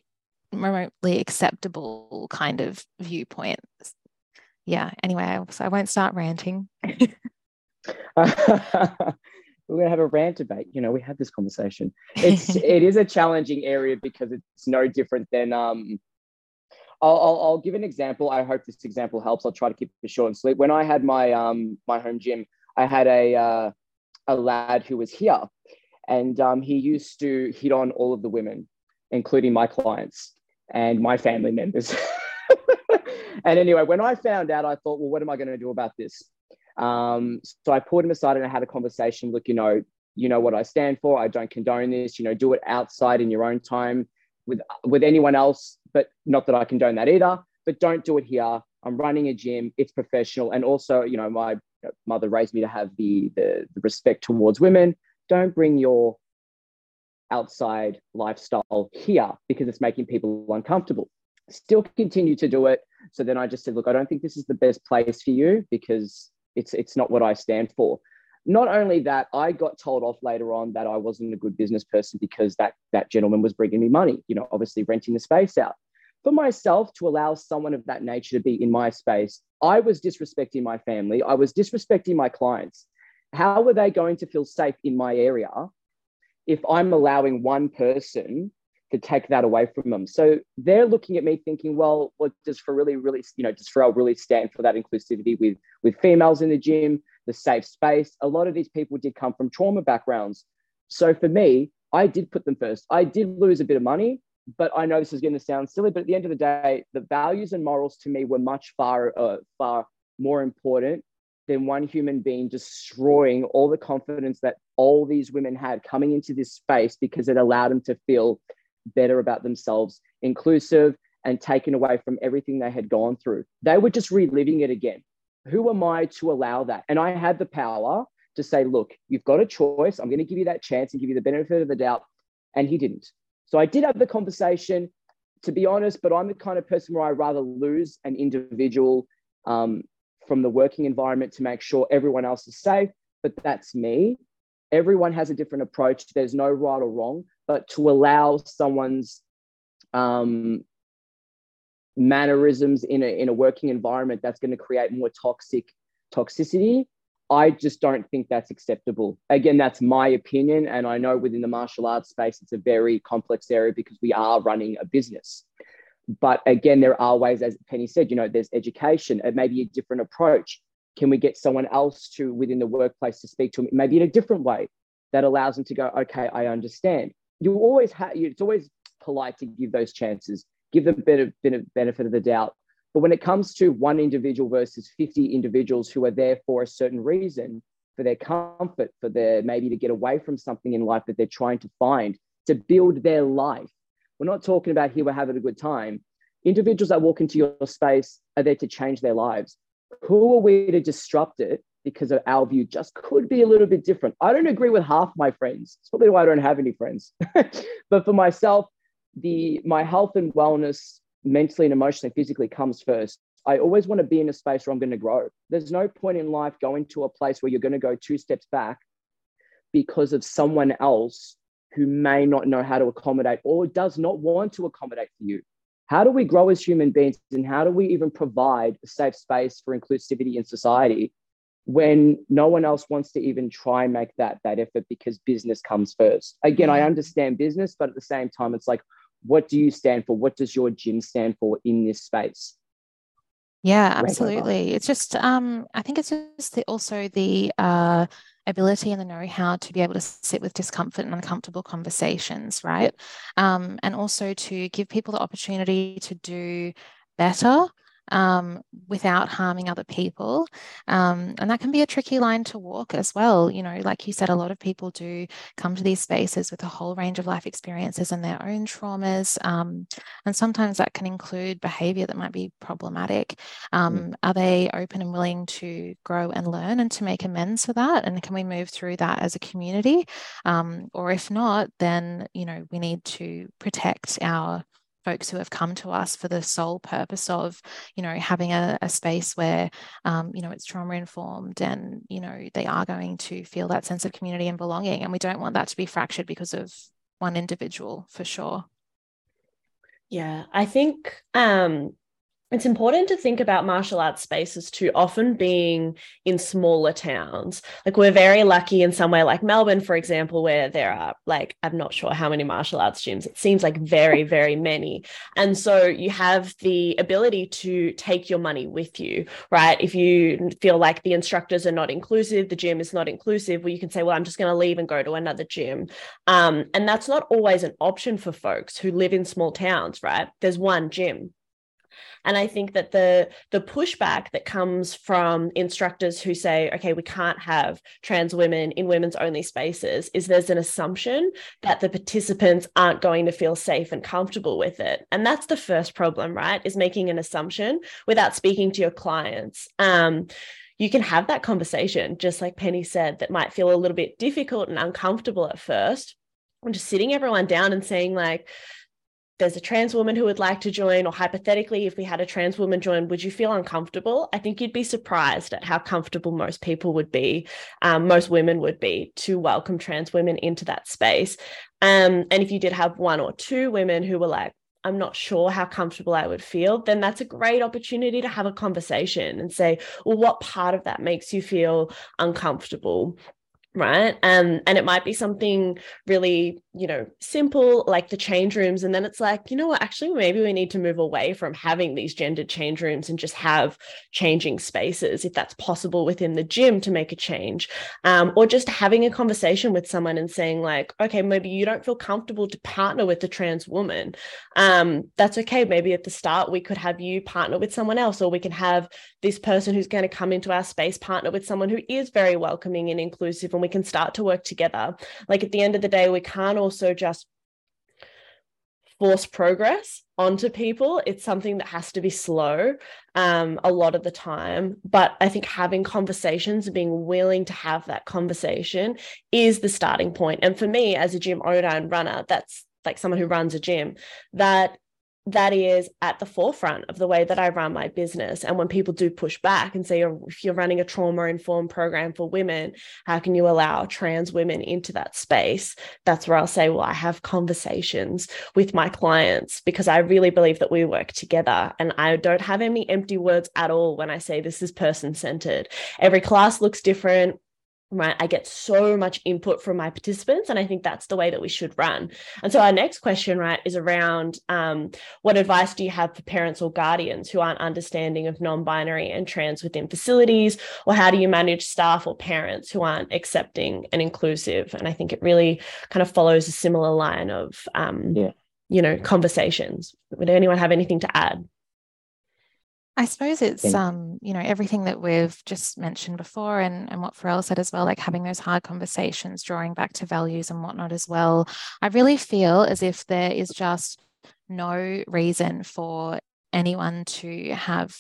remotely acceptable kind of viewpoint. Yeah, anyway, so I won't start ranting. we're going to have a rant debate. You know, we had this conversation. It's it is a challenging area because it's no different than um. I'll, I'll, I'll give an example. I hope this example helps. I'll try to keep it short and sweet. When I had my um my home gym, I had a uh, a lad who was here, and um, he used to hit on all of the women, including my clients and my family members. and anyway, when I found out, I thought, well, what am I going to do about this? Um, so I pulled him aside and I had a conversation. Look, you know, you know what I stand for. I don't condone this. You know, do it outside in your own time with with anyone else, but not that I condone that either. But don't do it here. I'm running a gym. It's professional, and also, you know, my mother raised me to have the, the, the respect towards women. Don't bring your outside lifestyle here because it's making people uncomfortable. Still continue to do it. So then I just said, look, I don't think this is the best place for you because it's it's not what I stand for. Not only that, I got told off later on that I wasn't a good business person because that that gentleman was bringing me money, you know, obviously renting the space out. For myself to allow someone of that nature to be in my space, I was disrespecting my family. I was disrespecting my clients. How were they going to feel safe in my area if I'm allowing one person to take that away from them. So they're looking at me thinking, well, what does for really, really, you know, does Pharrell really stand for that inclusivity with with females in the gym, the safe space? A lot of these people did come from trauma backgrounds. So for me, I did put them first. I did lose a bit of money, but I know this is going to sound silly, but at the end of the day, the values and morals to me were much far, uh, far more important than one human being destroying all the confidence that all these women had coming into this space because it allowed them to feel better about themselves, inclusive, and taken away from everything they had gone through. They were just reliving it again. Who am I to allow that? And I had the power to say, look, you've got a choice. I'm going to give you that chance and give you the benefit of the doubt. And he didn't. So I did have the conversation, to be honest, but I'm the kind of person where I rather lose an individual um, from the working environment to make sure everyone else is safe. But that's me everyone has a different approach. There's no right or wrong, but to allow someone's um, mannerisms in a, in a working environment that's going to create more toxic toxicity, I just don't think that's acceptable. Again, that's my opinion. And I know within the martial arts space, it's a very complex area because we are running a business. But again, there are ways, as Penny said, you know, there's education, it may be a different approach. Can we get someone else to within the workplace to speak to them, maybe in a different way that allows them to go, okay, I understand. You always have, it's always polite to give those chances, give them bit of benefit of the doubt. But when it comes to one individual versus 50 individuals who are there for a certain reason, for their comfort, for their maybe to get away from something in life that they're trying to find, to build their life. We're not talking about here we're having a good time. Individuals that walk into your space are there to change their lives. Who are we to disrupt it because of our view just could be a little bit different? I don't agree with half my friends. It's probably why I don't have any friends. but for myself, the my health and wellness mentally and emotionally, physically comes first. I always want to be in a space where I'm going to grow. There's no point in life going to a place where you're going to go two steps back because of someone else who may not know how to accommodate or does not want to accommodate for you. How do we grow as human beings and how do we even provide a safe space for inclusivity in society when no one else wants to even try and make that that effort because business comes first? Again, I understand business, but at the same time, it's like, what do you stand for? What does your gym stand for in this space? Yeah, absolutely. It's just, um, I think it's just the, also the uh, ability and the know-how to be able to sit with discomfort and uncomfortable conversations, right? Um, and also to give people the opportunity to do better um, without harming other people. Um, and that can be a tricky line to walk as well. You know, like you said, a lot of people do come to these spaces with a whole range of life experiences and their own traumas. Um, and sometimes that can include behavior that might be problematic. Mm. Are they open and willing to grow and learn and to make amends for that? And can we move through that as a community? Um, or if not, then, you know, we need to protect our folks who have come to us for the sole purpose of you know having a, a space where um, you know it's trauma informed and you know they are going to feel that sense of community and belonging. And we don't want that to be fractured because of one individual for sure. Yeah i think um it's important to think about martial arts spaces too often being in smaller towns. Like we're very lucky in somewhere like melbourne for example where there are like i'm not sure how many martial arts gyms. It seems like very very many. And so you have the ability to take your money with you right? If you feel like the instructors are not inclusive the gym is not inclusive well you can say well i'm just going to leave and go to another gym. Um, and that's not always an option for folks who live in small towns right? There's one gym and I think that the the pushback that comes from instructors who say, okay, we can't have trans women in women's only spaces is there's an assumption that the participants aren't going to feel safe and comfortable with it. And that's the first problem, right? Is making an assumption without speaking to your clients. Um, you can have that conversation, just like Penny said, that might feel a little bit difficult and uncomfortable at first. And just sitting everyone down and saying, like, there's a trans woman who would like to join, or hypothetically, if we had a trans woman join, would you feel uncomfortable? I think you'd be surprised at how comfortable most people would be, um, most women would be to welcome trans women into that space. Um, and if you did have one or two women who were like, I'm not sure how comfortable I would feel, then that's a great opportunity to have a conversation and say, well, what part of that makes you feel uncomfortable? right um and it might be something really you know simple like the change rooms and then it's like you know what actually maybe we need to move away from having these gendered change rooms and just have changing spaces if that's possible within the gym to make a change um, or just having a conversation with someone and saying like okay maybe you don't feel comfortable to partner with a trans woman um, that's okay maybe at the start we could have you partner with someone else or we can have this person who's going to come into our space partner with someone who is very welcoming and inclusive and we can start to work together. Like at the end of the day, we can't also just force progress onto people. It's something that has to be slow um, a lot of the time. But I think having conversations and being willing to have that conversation is the starting point. And for me, as a gym owner and runner, that's like someone who runs a gym, that that is at the forefront of the way that I run my business. And when people do push back and say, if you're running a trauma informed program for women, how can you allow trans women into that space? That's where I'll say, well, I have conversations with my clients because I really believe that we work together. And I don't have any empty words at all when I say this is person centered. Every class looks different right? I get so much input from my participants, and I think that's the way that we should run. And so, our next question, right, is around um, what advice do you have for parents or guardians who aren't understanding of non binary and trans within facilities? Or how do you manage staff or parents who aren't accepting and inclusive? And I think it really kind of follows a similar line of, um, yeah. you know, conversations. Would anyone have anything to add? I suppose it's um, you know, everything that we've just mentioned before and, and what Pharrell said as well, like having those hard conversations, drawing back to values and whatnot as well. I really feel as if there is just no reason for anyone to have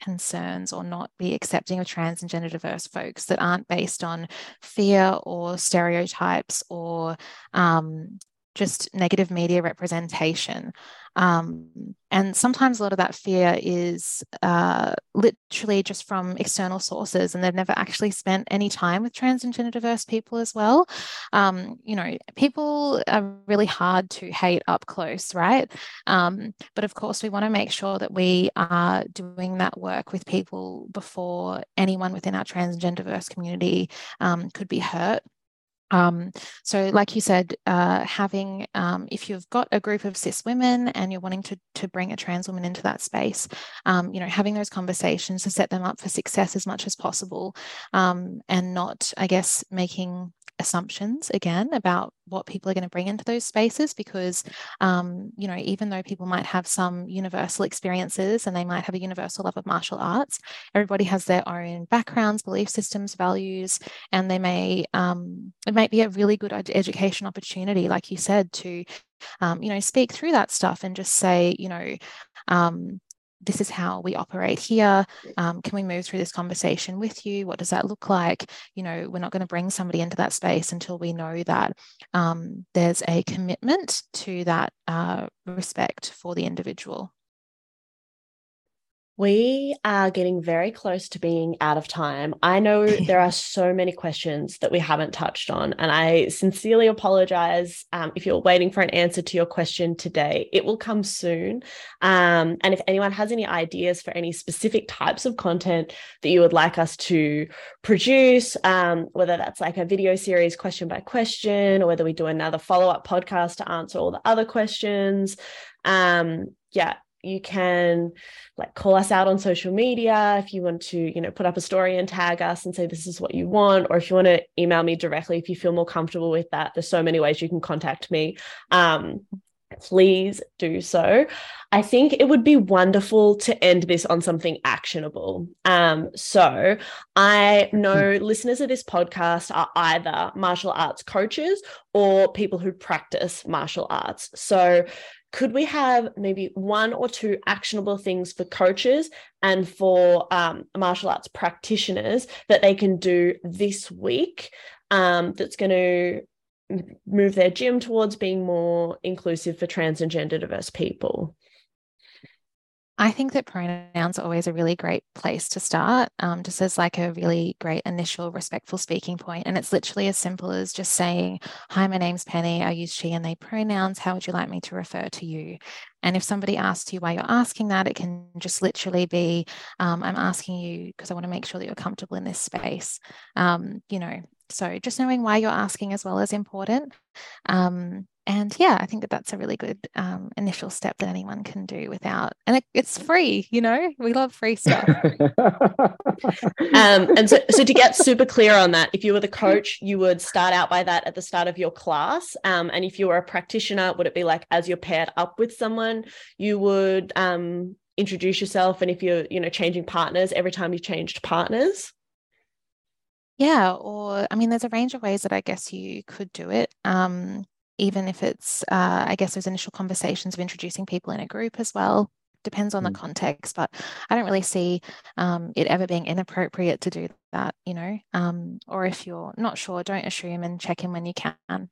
concerns or not be accepting of trans and gender diverse folks that aren't based on fear or stereotypes or um, just negative media representation. Um, and sometimes a lot of that fear is uh, literally just from external sources, and they've never actually spent any time with trans and gender diverse people as well. Um, you know, people are really hard to hate up close, right? Um, but of course, we want to make sure that we are doing that work with people before anyone within our trans and gender diverse community um, could be hurt um, so, like you said, uh, having um, if you've got a group of cis women and you're wanting to to bring a trans woman into that space, um, you know, having those conversations to set them up for success as much as possible, um, and not, I guess, making assumptions again about what people are going to bring into those spaces because um, you know even though people might have some universal experiences and they might have a universal love of martial arts everybody has their own backgrounds belief systems values and they may um, it might be a really good education opportunity like you said to um, you know speak through that stuff and just say you know um, this is how we operate here. Um, can we move through this conversation with you? What does that look like? You know, we're not going to bring somebody into that space until we know that um, there's a commitment to that uh, respect for the individual. We are getting very close to being out of time. I know there are so many questions that we haven't touched on, and I sincerely apologize um, if you're waiting for an answer to your question today. It will come soon. Um, and if anyone has any ideas for any specific types of content that you would like us to produce, um, whether that's like a video series question by question, or whether we do another follow up podcast to answer all the other questions, um, yeah, you can like call us out on social media if you want to you know put up a story and tag us and say this is what you want or if you want to email me directly if you feel more comfortable with that there's so many ways you can contact me um, please do so. I think it would be wonderful to end this on something actionable. Um, so I know hmm. listeners of this podcast are either martial arts coaches or people who practice martial arts. So could we have maybe one or two actionable things for coaches and for um, martial arts practitioners that they can do this week um, that's going to move their gym towards being more inclusive for trans and gender diverse people? I think that pronouns are always a really great place to start, um, just as like a really great initial respectful speaking point. And it's literally as simple as just saying, Hi, my name's Penny. I use she and they pronouns. How would you like me to refer to you? And if somebody asks you why you're asking that, it can just literally be, um, I'm asking you because I want to make sure that you're comfortable in this space. Um, you know, so just knowing why you're asking as well is important. Um, and yeah, I think that that's a really good um, initial step that anyone can do without, and it, it's free. You know, we love free stuff. um, and so, so to get super clear on that, if you were the coach, you would start out by that at the start of your class. Um, and if you were a practitioner, would it be like as you're paired up with someone, you would um, introduce yourself, and if you're, you know, changing partners every time you changed partners. Yeah, or I mean, there's a range of ways that I guess you could do it. Um, even if it's, uh, I guess, those initial conversations of introducing people in a group as well. Depends on the mm. context, but I don't really see um, it ever being inappropriate to do that, you know. Um, or if you're not sure, don't assume and check in when you can.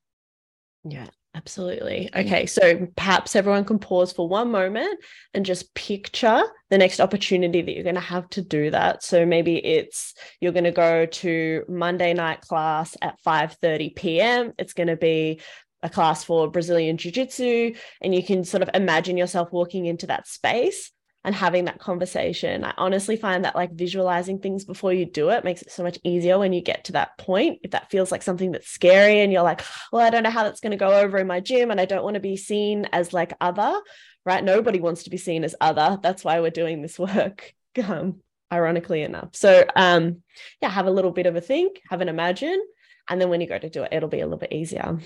Yeah, Absolutely. Okay. So perhaps everyone can pause for one moment and just picture the next opportunity that you're going to have to do that. So maybe it's you're going to go to Monday night class at 5:30 p.m. It's going to be a class for Brazilian Jiu Jitsu, and you can sort of imagine yourself walking into that space. and having that conversation. I honestly find that like visualizing things before you do it makes it so much easier when you get to that point. If that feels like something that's scary and you're like, well, I don't know how that's going to go over in my gym and I don't want to be seen as like other, right? Nobody wants to be seen as other. That's why we're doing this work. Um, ironically enough. So um yeah, have a little bit of a think, have an imagine, and then when you go to do it, it'll be a little bit easier.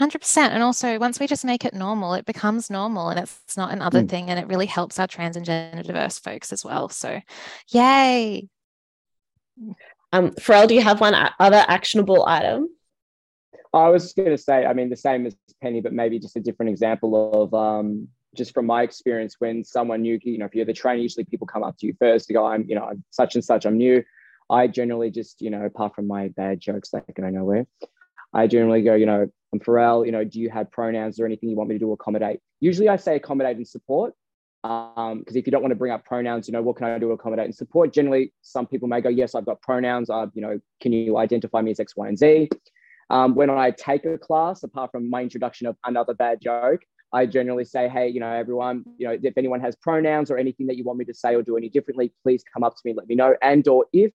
100% and also once we just make it normal it becomes normal and it's not another mm. thing and it really helps our trans and gender diverse folks as well so yay! Um Pharrell, do you have one other actionable item? I was going to say i mean the same as penny but maybe just a different example of um just from my experience when someone new you know if you're the trainer usually people come up to you first to go i'm you know i'm such and such i'm new. I generally just you know apart from my bad jokes that can go nowhere I generally go, you know, I'm Pharrell, you know, do you have pronouns or anything you want me to do accommodate? Usually I say accommodate and support. Because um, if you don't want to bring up pronouns, you know, what can I do to accommodate and support? Generally, some people may go, yes, I've got pronouns. Uh, you know, can you identify me as X, Y, and Z? Um, when I take a class, apart from my introduction of another bad joke, I generally say, hey, you know, everyone, you know, if anyone has pronouns or anything that you want me to say or do any differently, please come up to me, let me know. And or if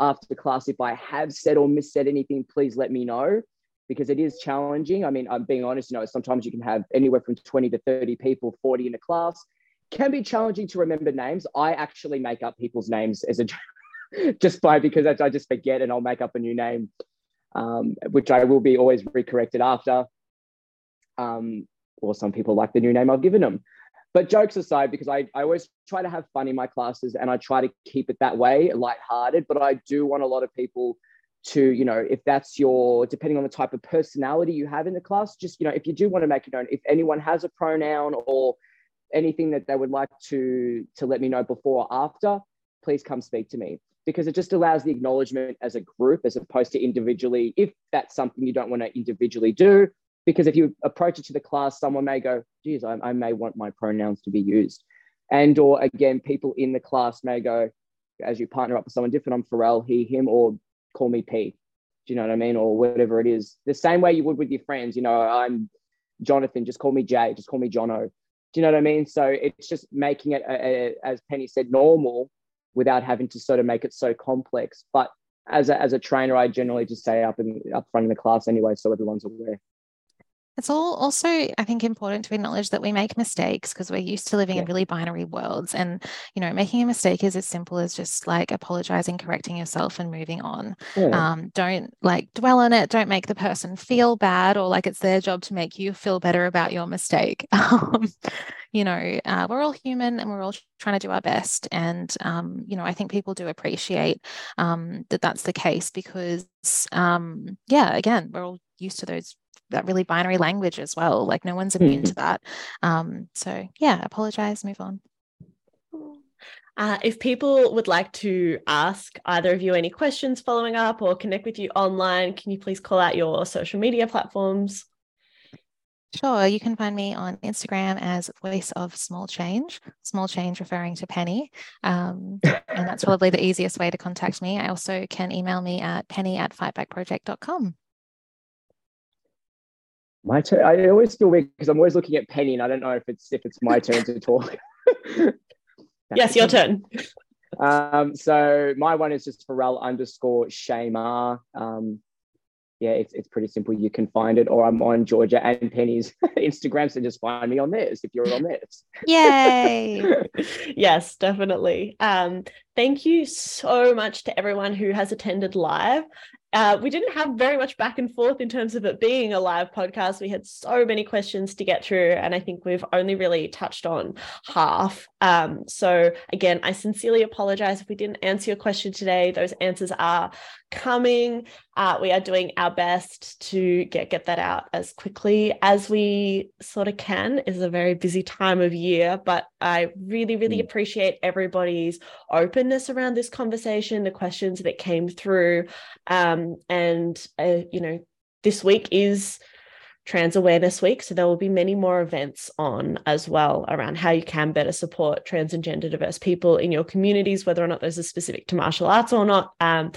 after class, if I have said or missaid anything, please let me know because it is challenging. I mean, I'm being honest, you know, sometimes you can have anywhere from 20 to 30 people, 40 in a class. Can be challenging to remember names. I actually make up people's names as a just by because I, just forget and I'll make up a new name, um, which I will be always recorrected after. Um, or some people like the new name I've given them. But jokes aside, because I, I always try to have fun in my classes and I try to keep it that way, lighthearted. But I do want a lot of people to you know if that's your depending on the type of personality you have in the class just you know if you do want to make it known if anyone has a pronoun or anything that they would like to to let me know before or after please come speak to me. Because it just allows the acknowledgement as a group as opposed to individually if that's something you don't want to individually do. Because if you approach it to the class someone may go geez I, I may want my pronouns to be used. And or again people in the class may go as you partner up with someone different i'm pharrell he him or call me Pete. Do you know what I mean? Or whatever it is. The same way you would with your friends. You know, I'm Jonathan, just call me Jay, just call me Jono. Do you know what I mean? So it's just making it, a, a, as Penny said, normal without having to sort of make it so complex. But as a, as a trainer, I generally just say up in up front in the class anyway, so everyone's aware. It's all also, I think, important to acknowledge that we make mistakes because we're used to living yeah. in really binary worlds. And, you know, making a mistake is as simple as just like apologizing, correcting yourself, and moving on. Yeah. Um, don't like dwell on it. Don't make the person feel bad or like it's their job to make you feel better about your mistake. Um, you know, uh, we're all human and we're all trying to do our best. And, um, you know, I think people do appreciate um, that that's the case because, um, yeah, again, we're all used to those that really binary language as well. Like no one's immune mm-hmm. to that. Um, so yeah, apologize, move on. Uh, if people would like to ask either of you any questions following up or connect with you online, can you please call out your social media platforms? Sure, you can find me on Instagram as Voice of Small Change, small change referring to Penny. Um, and that's probably the easiest way to contact me. I also can email me at penny at fightbackproject.com. My turn. I always feel weird because I'm always looking at Penny, and I don't know if it's if it's my turn to talk. yes, your turn. Um, so my one is just Pharrell underscore Shaymar. Um, yeah, it's, it's pretty simple. You can find it, or I'm on Georgia and Penny's Instagram. So just find me on theirs if you're on theirs. Yay! yes, definitely. Um, thank you so much to everyone who has attended live. Uh, we didn't have very much back and forth in terms of it being a live podcast. We had so many questions to get through, and I think we've only really touched on half. Um, so, again, I sincerely apologize if we didn't answer your question today. Those answers are coming. Uh, we are doing our best to get get that out as quickly as we sort of can. It is a very busy time of year, but I really, really mm. appreciate everybody's openness around this conversation, the questions that came through, um, and uh, you know, this week is Trans Awareness Week. So there will be many more events on as well around how you can better support trans and gender diverse people in your communities, whether or not those are specific to martial arts or not. Um,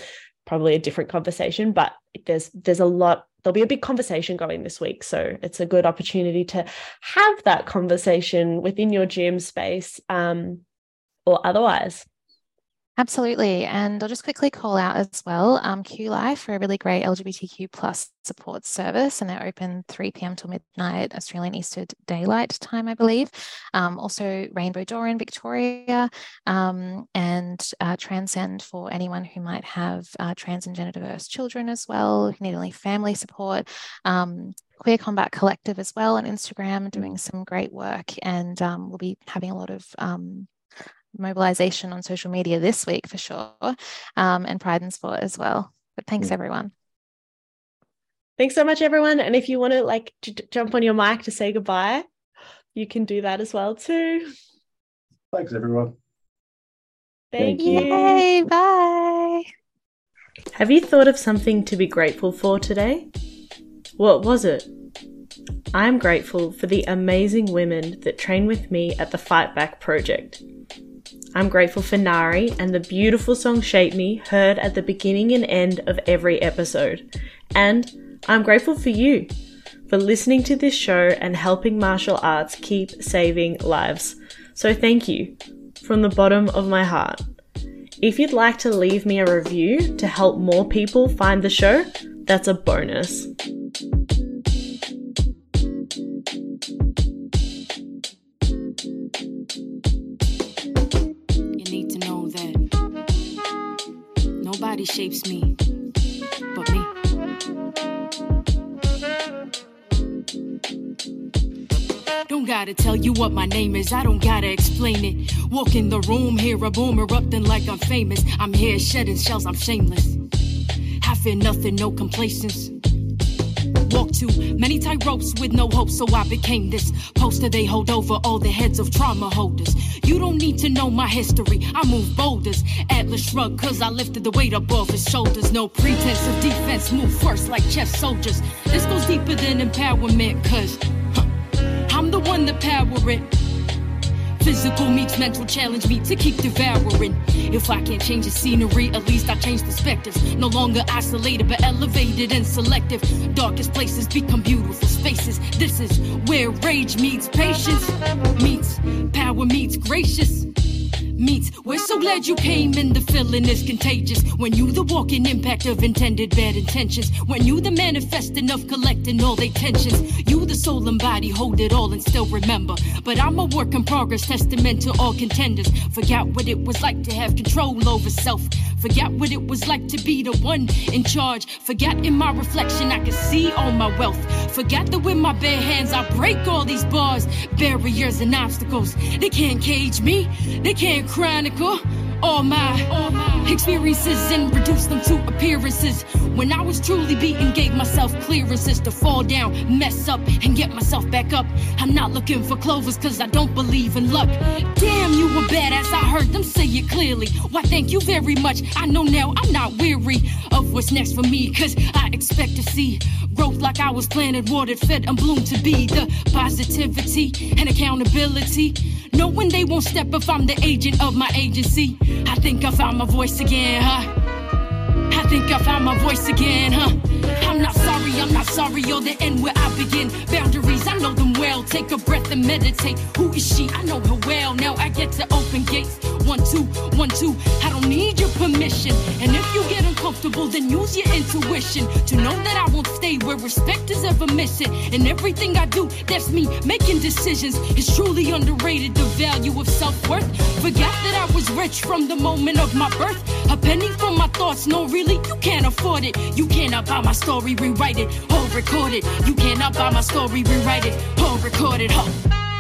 probably a different conversation, but there's there's a lot there'll be a big conversation going this week. So it's a good opportunity to have that conversation within your gym space um, or otherwise. Absolutely. And I'll just quickly call out as well um, Q Life for a really great LGBTQ plus support service, and they're open 3 p.m. till midnight Australian Eastern Daylight time, I believe. Um, also, Rainbow Door in Victoria um, and uh, Transcend for anyone who might have uh, trans and gender diverse children as well, who need only family support. Um, Queer Combat Collective as well on Instagram, doing some great work, and um, we'll be having a lot of um, mobilization on social media this week for sure, um, and Pride in Sport as well. But thanks, everyone. Thanks so much, everyone. And if you want to like j- jump on your mic to say goodbye, you can do that as well too. Thanks, everyone. Thank, Thank you. Yay, bye. Have you thought of something to be grateful for today? What was it? I'm grateful for the amazing women that train with me at the Fight Back Project. I'm grateful for Nari and the beautiful song Shape Me heard at the beginning and end of every episode. And I'm grateful for you for listening to this show and helping martial arts keep saving lives. So thank you from the bottom of my heart. If you'd like to leave me a review to help more people find the show, that's a bonus. Nobody shapes me but me. Don't gotta tell you what my name is, I don't gotta explain it. Walk in the room, hear a boom erupting like I'm famous. I'm here shedding shells, I'm shameless. Have fear nothing, no complacence. Walk too many tight ropes with no hope, so I became this poster they hold over all the heads of trauma holders. You don't need to know my history, I move boulders. Atlas shrug, cause I lifted the weight above his shoulders. No pretense of defense, move first like chess soldiers. This goes deeper than empowerment, cause huh, I'm the one that power it. Physical meets mental challenge me to keep devouring. If I can't change the scenery, at least I change perspectives. No longer isolated, but elevated and selective. Darkest places become beautiful spaces. This is where rage meets patience, meets power meets gracious meets. We're so glad you came and the feeling is contagious. When you the walking impact of intended bad intentions. When you the manifesting of collecting all their tensions. You the soul and body hold it all and still remember. But I'm a work in progress, testament to all contenders. Forgot what it was like to have control over self. Forgot what it was like to be the one in charge. Forgot in my reflection I could see all my wealth. Forgot that with my bare hands I break all these bars, barriers and obstacles. They can't cage me. They can't chronicle all my, experiences and reduce them to appearances. When I was truly beaten, gave myself clearances to fall down, mess up, and get myself back up. I'm not looking for clovers cause I don't believe in luck. Damn, you were badass, I heard them say it clearly. Why, thank you very much. I know now I'm not weary of what's next for me cause I expect to see growth like I was planted, watered, fed, and bloomed to be the positivity and accountability. Knowing they won't step if I'm the agent of my agency. I think I found my voice again, huh? I think I found my voice again, huh? I'm not sorry, I'm not sorry, you're the end where I begin. Boundaries, I know them well. Take a breath and meditate. Who is she? I know her well. Now I get to open gates. One, two, one, two. I don't need your permission. And if you get uncomfortable, then use your intuition to know that I won't stay where respect is ever missing. And everything I do, that's me making decisions. It's truly underrated the value of self worth. Forgot that I was rich from the moment of my birth. A penny for my thoughts, no, really, you can't afford it. You cannot buy my story, rewrite it, whole record it. You cannot buy my story, rewrite it, whole record it. Huh.